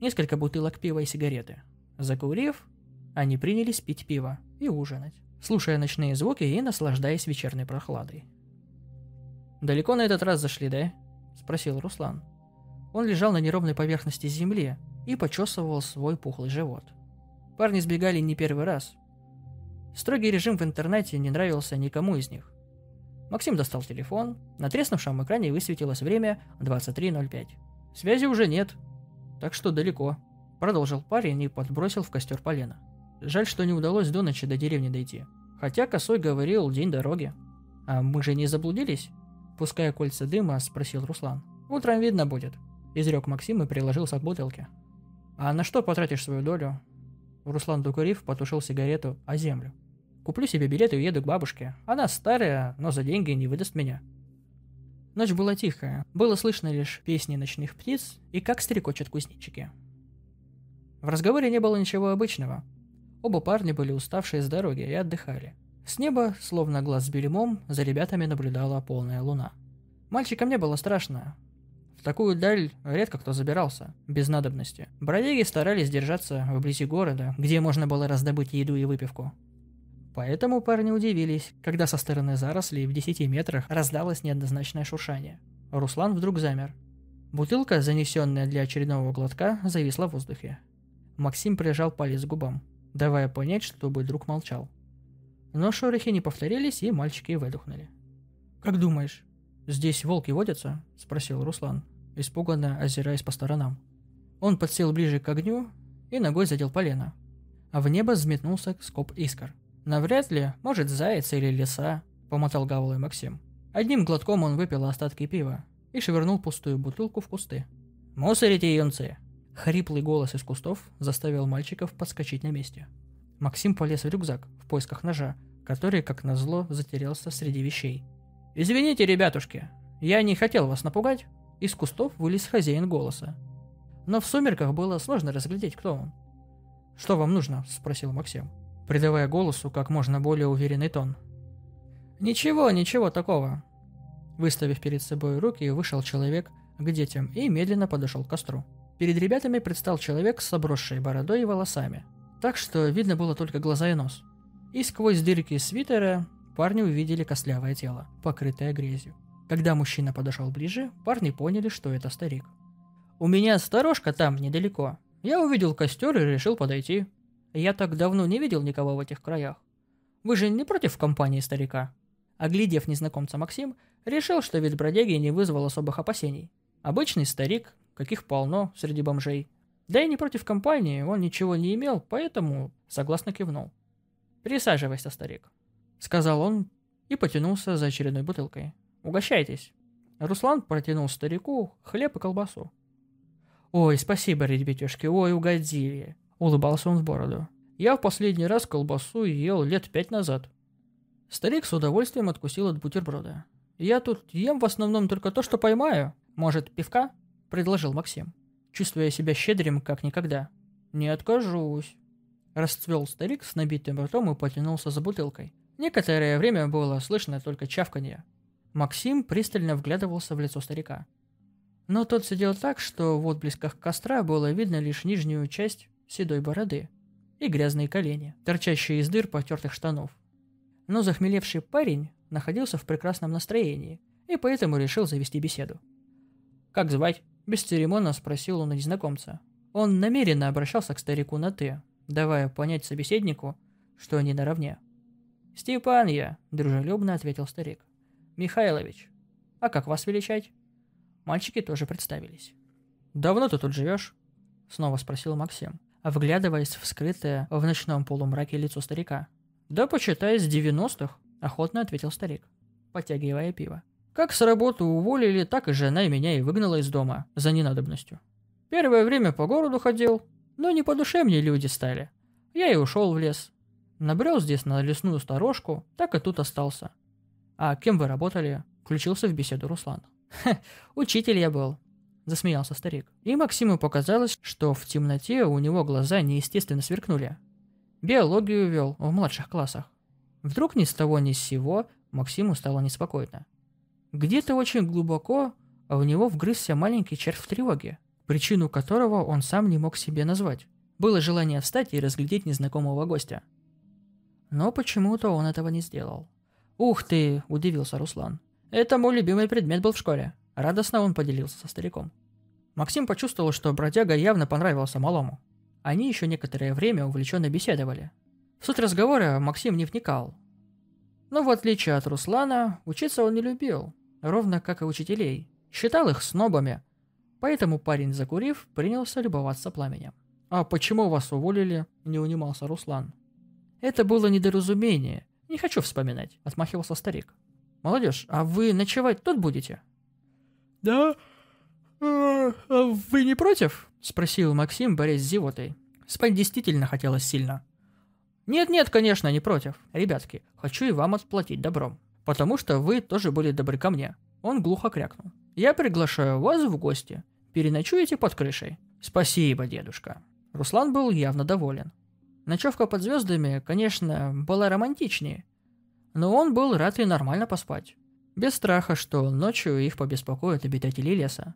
Несколько бутылок пива и сигареты. Закурив, они принялись пить пиво и ужинать, слушая ночные звуки и наслаждаясь вечерней прохладой. «Далеко на этот раз зашли, да?» – спросил Руслан. Он лежал на неровной поверхности земли и почесывал свой пухлый живот. Парни сбегали не первый раз. Строгий режим в интернете не нравился никому из них. Максим достал телефон, на треснувшем экране высветилось время 23.05. Связи уже нет, так что далеко. Продолжил парень и подбросил в костер полено. Жаль, что не удалось до ночи до деревни дойти. Хотя Косой говорил день дороги. А мы же не заблудились? Пуская кольца дыма, спросил Руслан. Утром видно будет. Изрек Максим и приложился к бутылке. А на что потратишь свою долю? Руслан, докурив, потушил сигарету о землю. Куплю себе билет и уеду к бабушке. Она старая, но за деньги не выдаст меня. Ночь была тихая. Было слышно лишь песни ночных птиц и как стрекочут кузнечики. В разговоре не было ничего обычного. Оба парня были уставшие с дороги и отдыхали. С неба, словно глаз с бельмом, за ребятами наблюдала полная луна. Мальчикам не было страшно. Такую даль редко кто забирался, без надобности. Бродяги старались держаться вблизи города, где можно было раздобыть еду и выпивку. Поэтому парни удивились, когда со стороны зарослей в 10 метрах раздалось неоднозначное шуршание. Руслан вдруг замер. Бутылка, занесенная для очередного глотка, зависла в воздухе. Максим прижал палец к губам, давая понять, чтобы друг молчал. Но шорохи не повторились, и мальчики выдохнули. «Как думаешь, здесь волки водятся?» – спросил Руслан, испуганно озираясь по сторонам. Он подсел ближе к огню и ногой задел полено, а в небо взметнулся скоп искр – «Навряд ли. Может, заяц или лиса», — помотал головой Максим. Одним глотком он выпил остатки пива и швырнул пустую бутылку в кусты. «Мусорите, юнцы!» Хриплый голос из кустов заставил мальчиков подскочить на месте. Максим полез в рюкзак в поисках ножа, который, как назло, затерялся среди вещей. «Извините, ребятушки, я не хотел вас напугать». Из кустов вылез хозяин голоса. Но в сумерках было сложно разглядеть, кто он. «Что вам нужно?» – спросил Максим придавая голосу как можно более уверенный тон. «Ничего, ничего такого». Выставив перед собой руки, вышел человек к детям и медленно подошел к костру. Перед ребятами предстал человек с обросшей бородой и волосами, так что видно было только глаза и нос. И сквозь дырки свитера парни увидели костлявое тело, покрытое грязью. Когда мужчина подошел ближе, парни поняли, что это старик. «У меня сторожка там, недалеко. Я увидел костер и решил подойти», я так давно не видел никого в этих краях. Вы же не против компании старика?» Оглядев незнакомца Максим, решил, что вид бродяги не вызвал особых опасений. Обычный старик, каких полно среди бомжей. Да и не против компании, он ничего не имел, поэтому согласно кивнул. «Присаживайся, старик», — сказал он и потянулся за очередной бутылкой. «Угощайтесь». Руслан протянул старику хлеб и колбасу. «Ой, спасибо, ребятишки, ой, угодили. Улыбался он в бороду. Я в последний раз колбасу ел лет пять назад. Старик с удовольствием откусил от бутерброда. Я тут ем в основном только то, что поймаю. Может, пивка? Предложил Максим, чувствуя себя щедрым, как никогда. Не откажусь. Расцвел старик с набитым ртом и потянулся за бутылкой. Некоторое время было слышно только чавканье. Максим пристально вглядывался в лицо старика. Но тот сидел так, что в отблесках костра было видно лишь нижнюю часть седой бороды и грязные колени, торчащие из дыр потертых штанов. Но захмелевший парень находился в прекрасном настроении и поэтому решил завести беседу. «Как звать?» – бесцеремонно спросил он у незнакомца. Он намеренно обращался к старику на «ты», давая понять собеседнику, что они наравне. «Степан я», – дружелюбно ответил старик. «Михайлович, а как вас величать?» Мальчики тоже представились. «Давно ты тут живешь?» – снова спросил Максим вглядываясь в скрытое в ночном полумраке лицо старика. «Да почитай, с девяностых», — охотно ответил старик, подтягивая пиво. Как с работы уволили, так и жена меня и выгнала из дома за ненадобностью. Первое время по городу ходил, но не по душе мне люди стали. Я и ушел в лес. Набрел здесь на лесную сторожку, так и тут остался. А кем вы работали? Включился в беседу Руслан. учитель я был, засмеялся старик. И Максиму показалось, что в темноте у него глаза неестественно сверкнули. Биологию вел в младших классах. Вдруг ни с того ни с сего Максиму стало неспокойно. Где-то очень глубоко в него вгрызся маленький червь в тревоге, причину которого он сам не мог себе назвать. Было желание встать и разглядеть незнакомого гостя. Но почему-то он этого не сделал. «Ух ты!» – удивился Руслан. «Это мой любимый предмет был в школе». Радостно он поделился со стариком. Максим почувствовал, что бродяга явно понравился малому. Они еще некоторое время увлеченно беседовали. В суть разговора Максим не вникал. Но в отличие от Руслана, учиться он не любил, ровно как и учителей. Считал их снобами. Поэтому парень, закурив, принялся любоваться пламенем. «А почему вас уволили?» – не унимался Руслан. «Это было недоразумение. Не хочу вспоминать», – отмахивался старик. «Молодежь, а вы ночевать тут будете?» «Да? А, а вы не против?» – спросил Максим, борясь с зевотой. Спать действительно хотелось сильно. «Нет-нет, конечно, не против. Ребятки, хочу и вам отплатить добром. Потому что вы тоже были добры ко мне». Он глухо крякнул. «Я приглашаю вас в гости. Переночуете под крышей». «Спасибо, дедушка». Руслан был явно доволен. Ночевка под звездами, конечно, была романтичнее, но он был рад и нормально поспать. Без страха, что ночью их побеспокоят обитатели леса.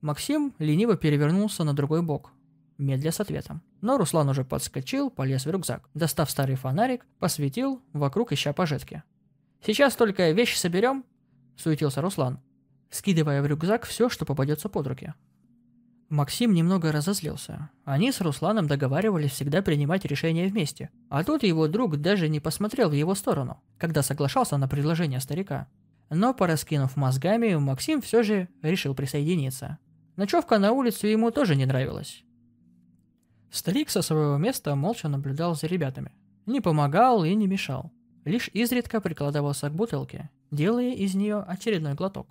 Максим лениво перевернулся на другой бок, медля с ответом. Но Руслан уже подскочил, полез в рюкзак. Достав старый фонарик, посветил, вокруг ища пожитки. «Сейчас только вещи соберем», — суетился Руслан, скидывая в рюкзак все, что попадется под руки. Максим немного разозлился. Они с Русланом договаривались всегда принимать решения вместе. А тут его друг даже не посмотрел в его сторону, когда соглашался на предложение старика. Но, пораскинув мозгами, Максим все же решил присоединиться. Ночевка на улице ему тоже не нравилась. Старик со своего места молча наблюдал за ребятами. Не помогал и не мешал. Лишь изредка прикладывался к бутылке, делая из нее очередной глоток.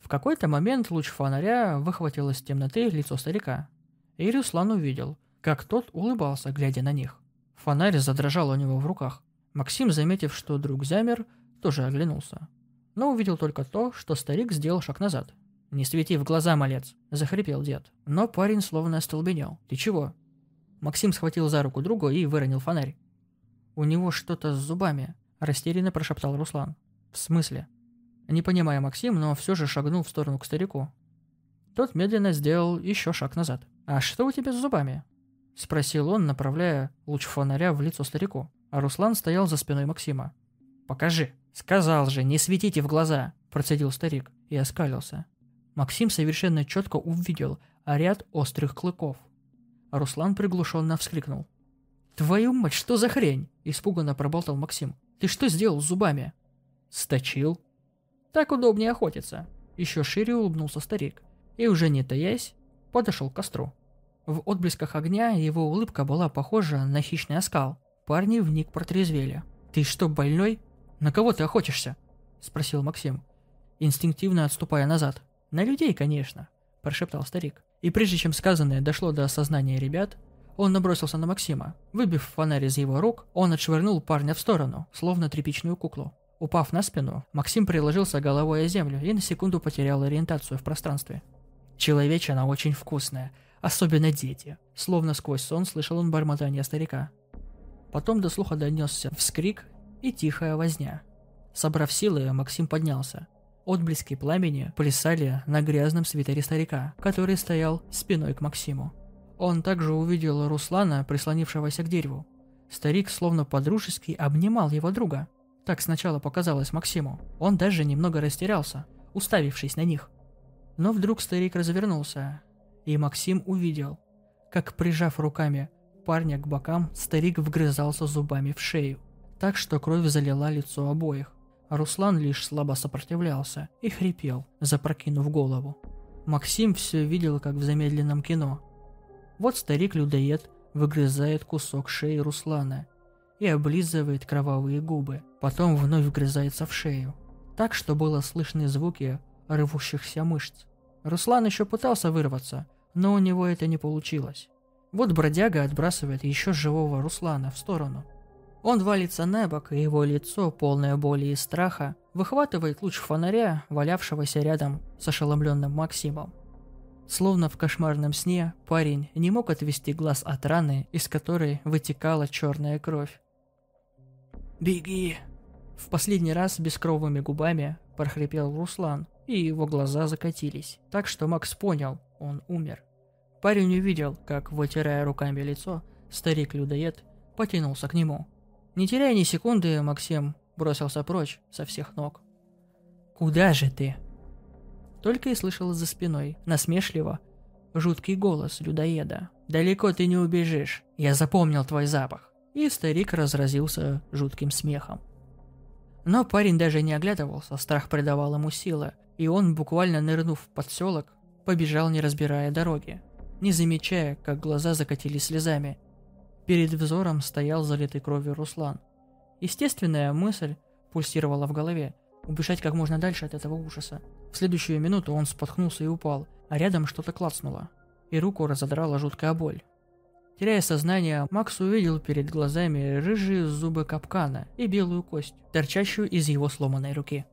В какой-то момент луч фонаря выхватил из темноты лицо старика. И Руслан увидел, как тот улыбался, глядя на них. Фонарь задрожал у него в руках. Максим, заметив, что друг замер, тоже оглянулся. Но увидел только то, что старик сделал шаг назад. «Не свети в глаза, малец!» – захрипел дед. Но парень словно остолбенел. «Ты чего?» Максим схватил за руку друга и выронил фонарь. «У него что-то с зубами», – растерянно прошептал Руслан. «В смысле?» Не понимая Максим, но все же шагнул в сторону к старику. Тот медленно сделал еще шаг назад. «А что у тебя с зубами?» — спросил он, направляя луч фонаря в лицо старику. А Руслан стоял за спиной Максима. «Покажи!» «Сказал же, не светите в глаза!» — процедил старик и оскалился. Максим совершенно четко увидел ряд острых клыков. А Руслан приглушенно вскрикнул. «Твою мать, что за хрень?» – испуганно проболтал Максим. «Ты что сделал с зубами?» «Сточил», так удобнее охотиться. Еще шире улыбнулся старик. И уже не таясь, подошел к костру. В отблесках огня его улыбка была похожа на хищный оскал. Парни вник протрезвели. «Ты что, больной? На кого ты охотишься?» – спросил Максим, инстинктивно отступая назад. «На людей, конечно», – прошептал старик. И прежде чем сказанное дошло до осознания ребят, он набросился на Максима. Выбив фонарь из его рук, он отшвырнул парня в сторону, словно тряпичную куклу. Упав на спину, Максим приложился головой о землю и на секунду потерял ориентацию в пространстве. Человечина очень вкусная, особенно дети. Словно сквозь сон слышал он бормотание старика. Потом до слуха донесся вскрик и тихая возня. Собрав силы, Максим поднялся. Отблески пламени плясали на грязном свитере старика, который стоял спиной к Максиму. Он также увидел Руслана, прислонившегося к дереву. Старик словно подружески обнимал его друга – так сначала показалось Максиму. Он даже немного растерялся, уставившись на них. Но вдруг старик развернулся, и Максим увидел, как, прижав руками парня к бокам, старик вгрызался зубами в шею, так что кровь залила лицо обоих. Руслан лишь слабо сопротивлялся и хрипел, запрокинув голову. Максим все видел, как в замедленном кино. Вот старик-людоед выгрызает кусок шеи Руслана и облизывает кровавые губы, потом вновь вгрызается в шею. так что было слышны звуки рвущихся мышц. Руслан еще пытался вырваться, но у него это не получилось. Вот бродяга отбрасывает еще живого Руслана в сторону. Он валится на бок, и его лицо, полное боли и страха, выхватывает луч фонаря, валявшегося рядом с ошеломленным Максимом. Словно в кошмарном сне, парень не мог отвести глаз от раны, из которой вытекала черная кровь. «Беги!» В последний раз бескровыми губами прохрипел Руслан, и его глаза закатились, так что Макс понял, он умер. Парень увидел, как, вытирая руками лицо, старик-людоед потянулся к нему. Не теряя ни секунды, Максим бросился прочь со всех ног. «Куда же ты?» Только и слышал за спиной, насмешливо, жуткий голос людоеда. «Далеко ты не убежишь, я запомнил твой запах!» И старик разразился жутким смехом. Но парень даже не оглядывался, страх придавал ему силы, и он, буквально нырнув в подселок, побежал, не разбирая дороги, не замечая, как глаза закатились слезами. Перед взором стоял залитый кровью Руслан. Естественная мысль пульсировала в голове – убежать как можно дальше от этого ужаса. В следующую минуту он споткнулся и упал, а рядом что-то клацнуло, и руку разодрала жуткая боль. Теряя сознание, Макс увидел перед глазами рыжие зубы капкана и белую кость, торчащую из его сломанной руки.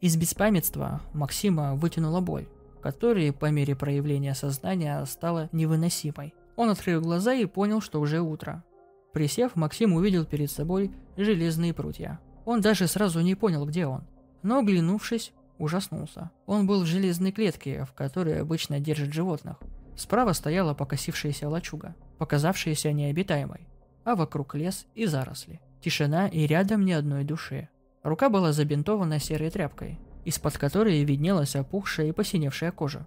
Из беспамятства Максима вытянула боль, которая по мере проявления сознания стала невыносимой. Он открыл глаза и понял, что уже утро. Присев, Максим увидел перед собой железные прутья. Он даже сразу не понял, где он. Но, оглянувшись, ужаснулся. Он был в железной клетке, в которой обычно держат животных. Справа стояла покосившаяся лачуга, показавшаяся необитаемой, а вокруг лес и заросли. Тишина и рядом ни одной души. Рука была забинтована серой тряпкой, из-под которой виднелась опухшая и посиневшая кожа.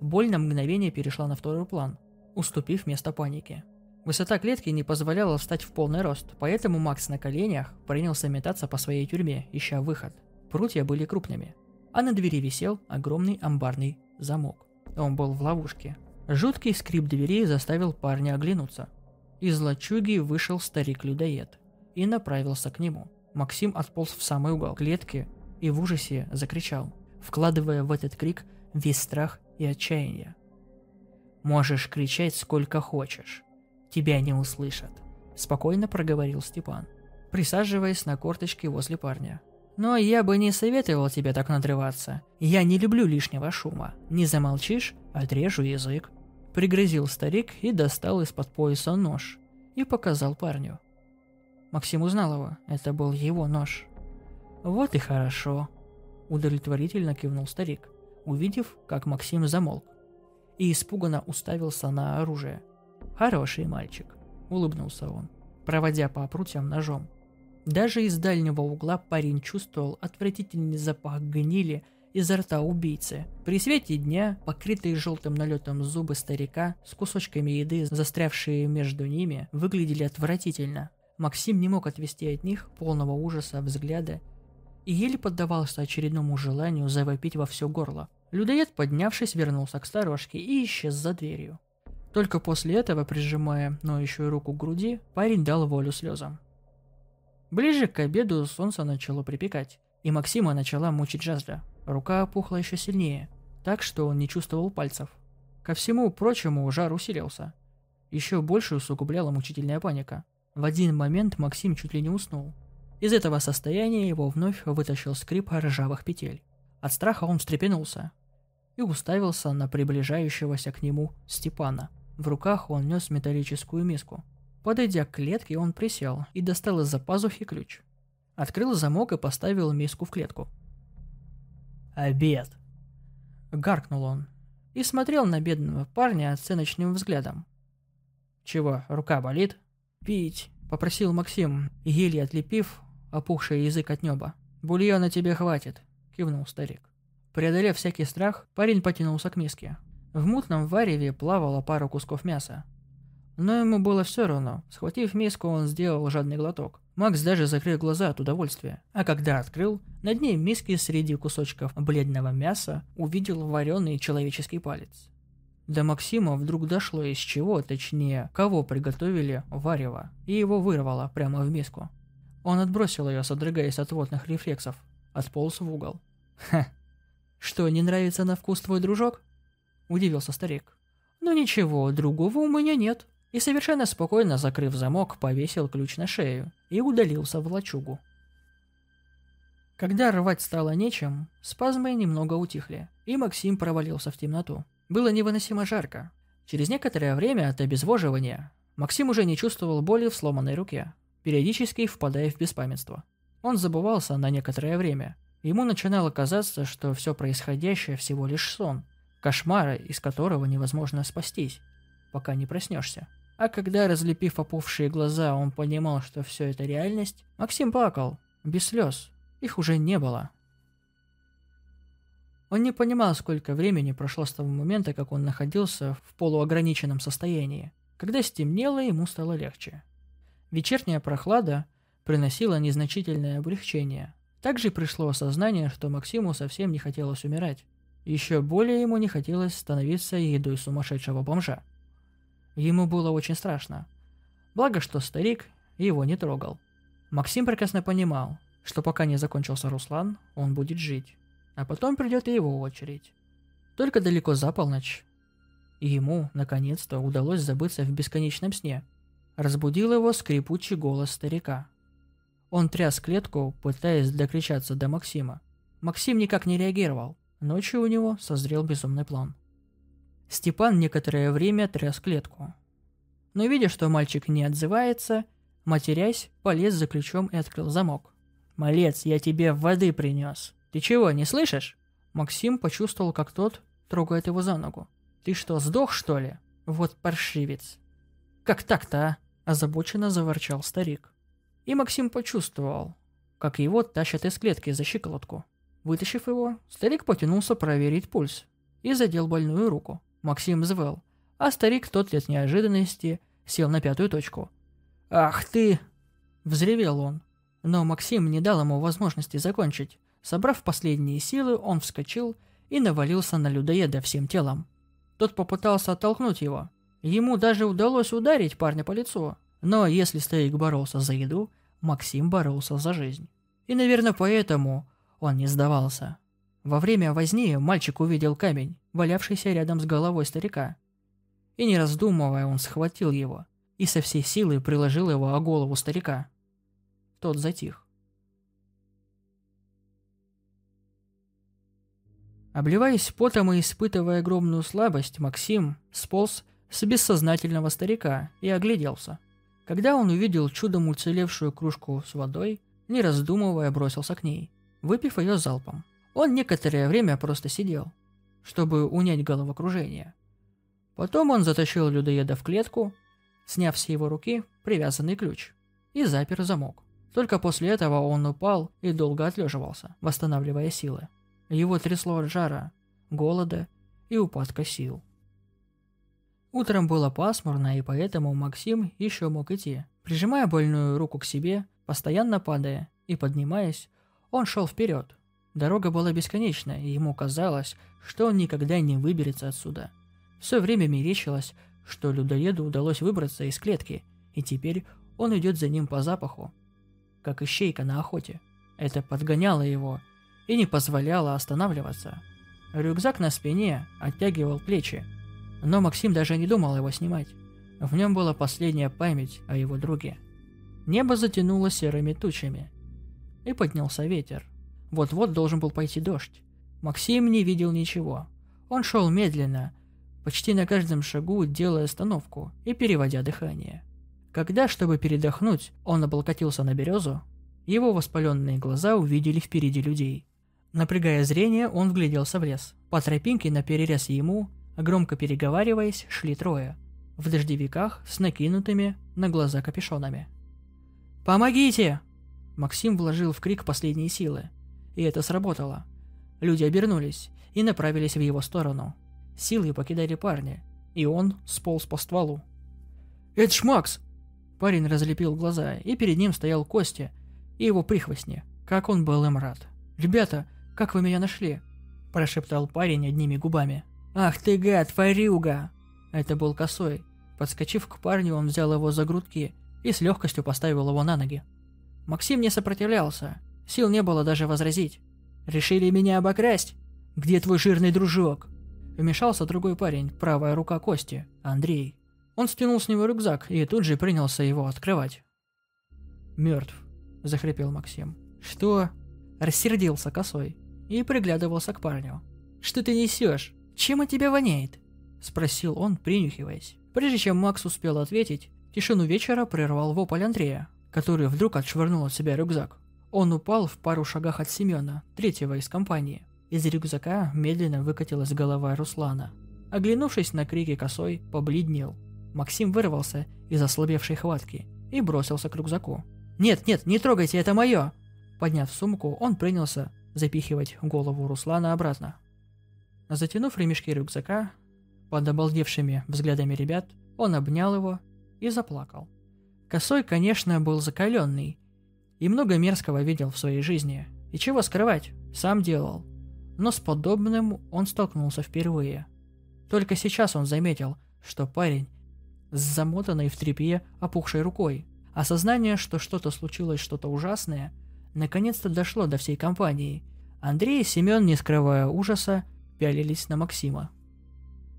Боль на мгновение перешла на второй план, уступив место панике. Высота клетки не позволяла встать в полный рост, поэтому Макс на коленях принялся метаться по своей тюрьме, ища выход. Прутья были крупными, а на двери висел огромный амбарный замок. Он был в ловушке. Жуткий скрип двери заставил парня оглянуться. Из лачуги вышел старик-людоед и направился к нему. Максим отполз в самый угол клетки и в ужасе закричал, вкладывая в этот крик весь страх и отчаяние. «Можешь кричать сколько хочешь. Тебя не услышат», – спокойно проговорил Степан, присаживаясь на корточки возле парня. Но я бы не советовал тебе так надрываться. Я не люблю лишнего шума. Не замолчишь – отрежу язык. Пригрозил старик и достал из-под пояса нож. И показал парню. Максим узнал его. Это был его нож. Вот и хорошо. Удовлетворительно кивнул старик, увидев, как Максим замолк. И испуганно уставился на оружие. «Хороший мальчик», — улыбнулся он, проводя по прутьям ножом. Даже из дальнего угла парень чувствовал отвратительный запах гнили изо рта убийцы. При свете дня, покрытые желтым налетом зубы старика с кусочками еды, застрявшие между ними, выглядели отвратительно. Максим не мог отвести от них полного ужаса взгляда и еле поддавался очередному желанию завопить во все горло. Людоед, поднявшись, вернулся к сторожке и исчез за дверью. Только после этого, прижимая ноющую руку к груди, парень дал волю слезам. Ближе к обеду солнце начало припекать, и Максима начала мучить жажда. Рука опухла еще сильнее, так что он не чувствовал пальцев. Ко всему прочему жар усилился. Еще больше усугубляла мучительная паника. В один момент Максим чуть ли не уснул. Из этого состояния его вновь вытащил скрип ржавых петель. От страха он встрепенулся и уставился на приближающегося к нему Степана. В руках он нес металлическую миску – Подойдя к клетке, он присел и достал из-за пазухи ключ. Открыл замок и поставил миску в клетку. «Обед!» Гаркнул он и смотрел на бедного парня оценочным взглядом. «Чего, рука болит?» «Пить!» — попросил Максим, еле отлепив опухший язык от неба. «Бульона тебе хватит!» — кивнул старик. Преодолев всякий страх, парень потянулся к миске. В мутном вареве плавала пара кусков мяса, но ему было все равно. Схватив миску, он сделал жадный глоток. Макс даже закрыл глаза от удовольствия. А когда открыл, на дне миски среди кусочков бледного мяса увидел вареный человеческий палец. До Максима вдруг дошло из чего, точнее, кого приготовили варево, и его вырвало прямо в миску. Он отбросил ее, содрогаясь от водных рефлексов. Отполз в угол. «Ха! Что, не нравится на вкус твой дружок?» Удивился старик. «Ну ничего, другого у меня нет». И совершенно спокойно, закрыв замок, повесил ключ на шею и удалился в лачугу. Когда рвать стало нечем, спазмы немного утихли, и Максим провалился в темноту. Было невыносимо жарко. Через некоторое время от обезвоживания Максим уже не чувствовал боли в сломанной руке, периодически впадая в беспамятство. Он забывался на некоторое время. Ему начинало казаться, что все происходящее всего лишь сон, кошмара, из которого невозможно спастись, пока не проснешься. А когда, разлепив опухшие глаза, он понимал, что все это реальность, Максим плакал, без слез, их уже не было. Он не понимал, сколько времени прошло с того момента, как он находился в полуограниченном состоянии. Когда стемнело, ему стало легче. Вечерняя прохлада приносила незначительное облегчение. Также пришло осознание, что Максиму совсем не хотелось умирать. Еще более ему не хотелось становиться едой сумасшедшего бомжа. Ему было очень страшно. Благо, что старик его не трогал. Максим прекрасно понимал, что пока не закончился Руслан, он будет жить. А потом придет и его очередь. Только далеко за полночь. И ему, наконец-то, удалось забыться в бесконечном сне. Разбудил его скрипучий голос старика. Он тряс клетку, пытаясь докричаться до Максима. Максим никак не реагировал. Ночью у него созрел безумный план. Степан некоторое время тряс клетку. Но видя, что мальчик не отзывается, матерясь, полез за ключом и открыл замок. «Малец, я тебе воды принес. Ты чего, не слышишь?» Максим почувствовал, как тот трогает его за ногу. «Ты что, сдох, что ли? Вот паршивец!» «Как так-то, а?» – озабоченно заворчал старик. И Максим почувствовал, как его тащат из клетки за щиколотку. Вытащив его, старик потянулся проверить пульс и задел больную руку. Максим взвыл, а старик тот от неожиданности сел на пятую точку. «Ах ты!» – взревел он. Но Максим не дал ему возможности закончить. Собрав последние силы, он вскочил и навалился на людоеда всем телом. Тот попытался оттолкнуть его. Ему даже удалось ударить парня по лицу. Но если старик боролся за еду, Максим боролся за жизнь. И, наверное, поэтому он не сдавался. Во время возни мальчик увидел камень, валявшийся рядом с головой старика. И не раздумывая, он схватил его и со всей силы приложил его о голову старика. Тот затих. Обливаясь потом и испытывая огромную слабость, Максим сполз с бессознательного старика и огляделся. Когда он увидел чудом уцелевшую кружку с водой, не раздумывая, бросился к ней, выпив ее залпом. Он некоторое время просто сидел, чтобы унять головокружение. Потом он затащил людоеда в клетку, сняв с его руки привязанный ключ, и запер замок. Только после этого он упал и долго отлеживался, восстанавливая силы. Его трясло от жара, голода и упадка сил. Утром было пасмурно, и поэтому Максим еще мог идти. Прижимая больную руку к себе, постоянно падая и поднимаясь, он шел вперед. Дорога была бесконечна, и ему казалось, что он никогда не выберется отсюда. Все время мерещилось, что людоеду удалось выбраться из клетки, и теперь он идет за ним по запаху, как ищейка на охоте. Это подгоняло его и не позволяло останавливаться. Рюкзак на спине оттягивал плечи, но Максим даже не думал его снимать. В нем была последняя память о его друге. Небо затянуло серыми тучами. И поднялся ветер. Вот-вот должен был пойти дождь. Максим не видел ничего. Он шел медленно, почти на каждом шагу делая остановку и переводя дыхание. Когда, чтобы передохнуть, он облокотился на березу, его воспаленные глаза увидели впереди людей. Напрягая зрение, он вгляделся в лес. По тропинке на перерез ему, громко переговариваясь, шли трое. В дождевиках с накинутыми на глаза капюшонами. «Помогите!» Максим вложил в крик последние силы. И это сработало. Люди обернулись и направились в его сторону. Силы покидали парня, и он сполз по стволу. «Это ж Макс!» Парень разлепил глаза, и перед ним стоял Костя и его прихвостни. Как он был им рад. «Ребята, как вы меня нашли?» – прошептал парень одними губами. «Ах ты гад, фарюга!» Это был косой. Подскочив к парню, он взял его за грудки и с легкостью поставил его на ноги. Максим не сопротивлялся. Сил не было даже возразить. «Решили меня обокрасть? Где твой жирный дружок?» Вмешался другой парень, правая рука Кости, Андрей. Он стянул с него рюкзак и тут же принялся его открывать. «Мертв», — захрипел Максим. «Что?» Рассердился косой и приглядывался к парню. «Что ты несешь? Чем от тебя воняет?» Спросил он, принюхиваясь. Прежде чем Макс успел ответить, тишину вечера прервал вопль Андрея, который вдруг отшвырнул от себя рюкзак. Он упал в пару шагах от Семена, третьего из компании. Из рюкзака медленно выкатилась голова Руслана. Оглянувшись на крики косой, побледнел. Максим вырвался из ослабевшей хватки и бросился к рюкзаку. «Нет, нет, не трогайте, это мое!» Подняв сумку, он принялся запихивать голову Руслана обратно. Затянув ремешки рюкзака, под обалдевшими взглядами ребят, он обнял его и заплакал. Косой, конечно, был закаленный и много мерзкого видел в своей жизни. И чего скрывать, сам делал. Но с подобным он столкнулся впервые. Только сейчас он заметил, что парень с замотанной в тряпье опухшей рукой. Осознание, что что-то случилось, что-то ужасное, наконец-то дошло до всей компании. Андрей и Семен, не скрывая ужаса, пялились на Максима.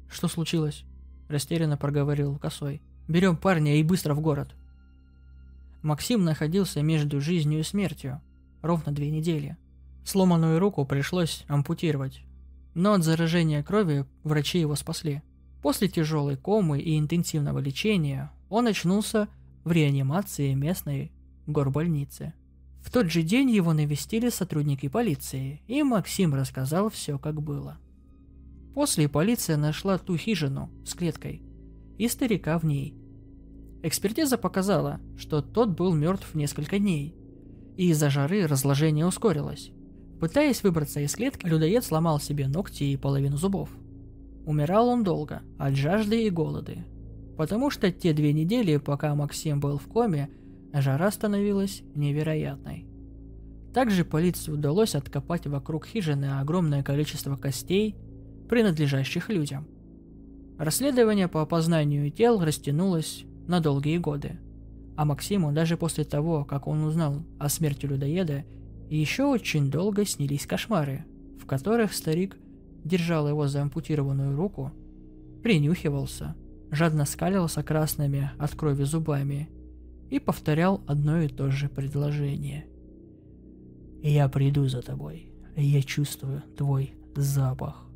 «Что случилось?» – растерянно проговорил Косой. «Берем парня и быстро в город». Максим находился между жизнью и смертью. Ровно две недели. Сломанную руку пришлось ампутировать. Но от заражения крови врачи его спасли. После тяжелой комы и интенсивного лечения он очнулся в реанимации местной горбольницы. В тот же день его навестили сотрудники полиции, и Максим рассказал все, как было. После полиция нашла ту хижину с клеткой и старика в ней. Экспертиза показала, что тот был мертв несколько дней, и из-за жары разложение ускорилось. Пытаясь выбраться из клетки, людоед сломал себе ногти и половину зубов. Умирал он долго, от жажды и голоды. Потому что те две недели, пока Максим был в коме, жара становилась невероятной. Также полиции удалось откопать вокруг хижины огромное количество костей принадлежащих людям. Расследование по опознанию тел растянулось на долгие годы. А Максиму даже после того, как он узнал о смерти людоеда, еще очень долго снились кошмары, в которых старик держал его за ампутированную руку, принюхивался, жадно скалился красными от крови зубами и повторял одно и то же предложение. «Я приду за тобой, я чувствую твой запах».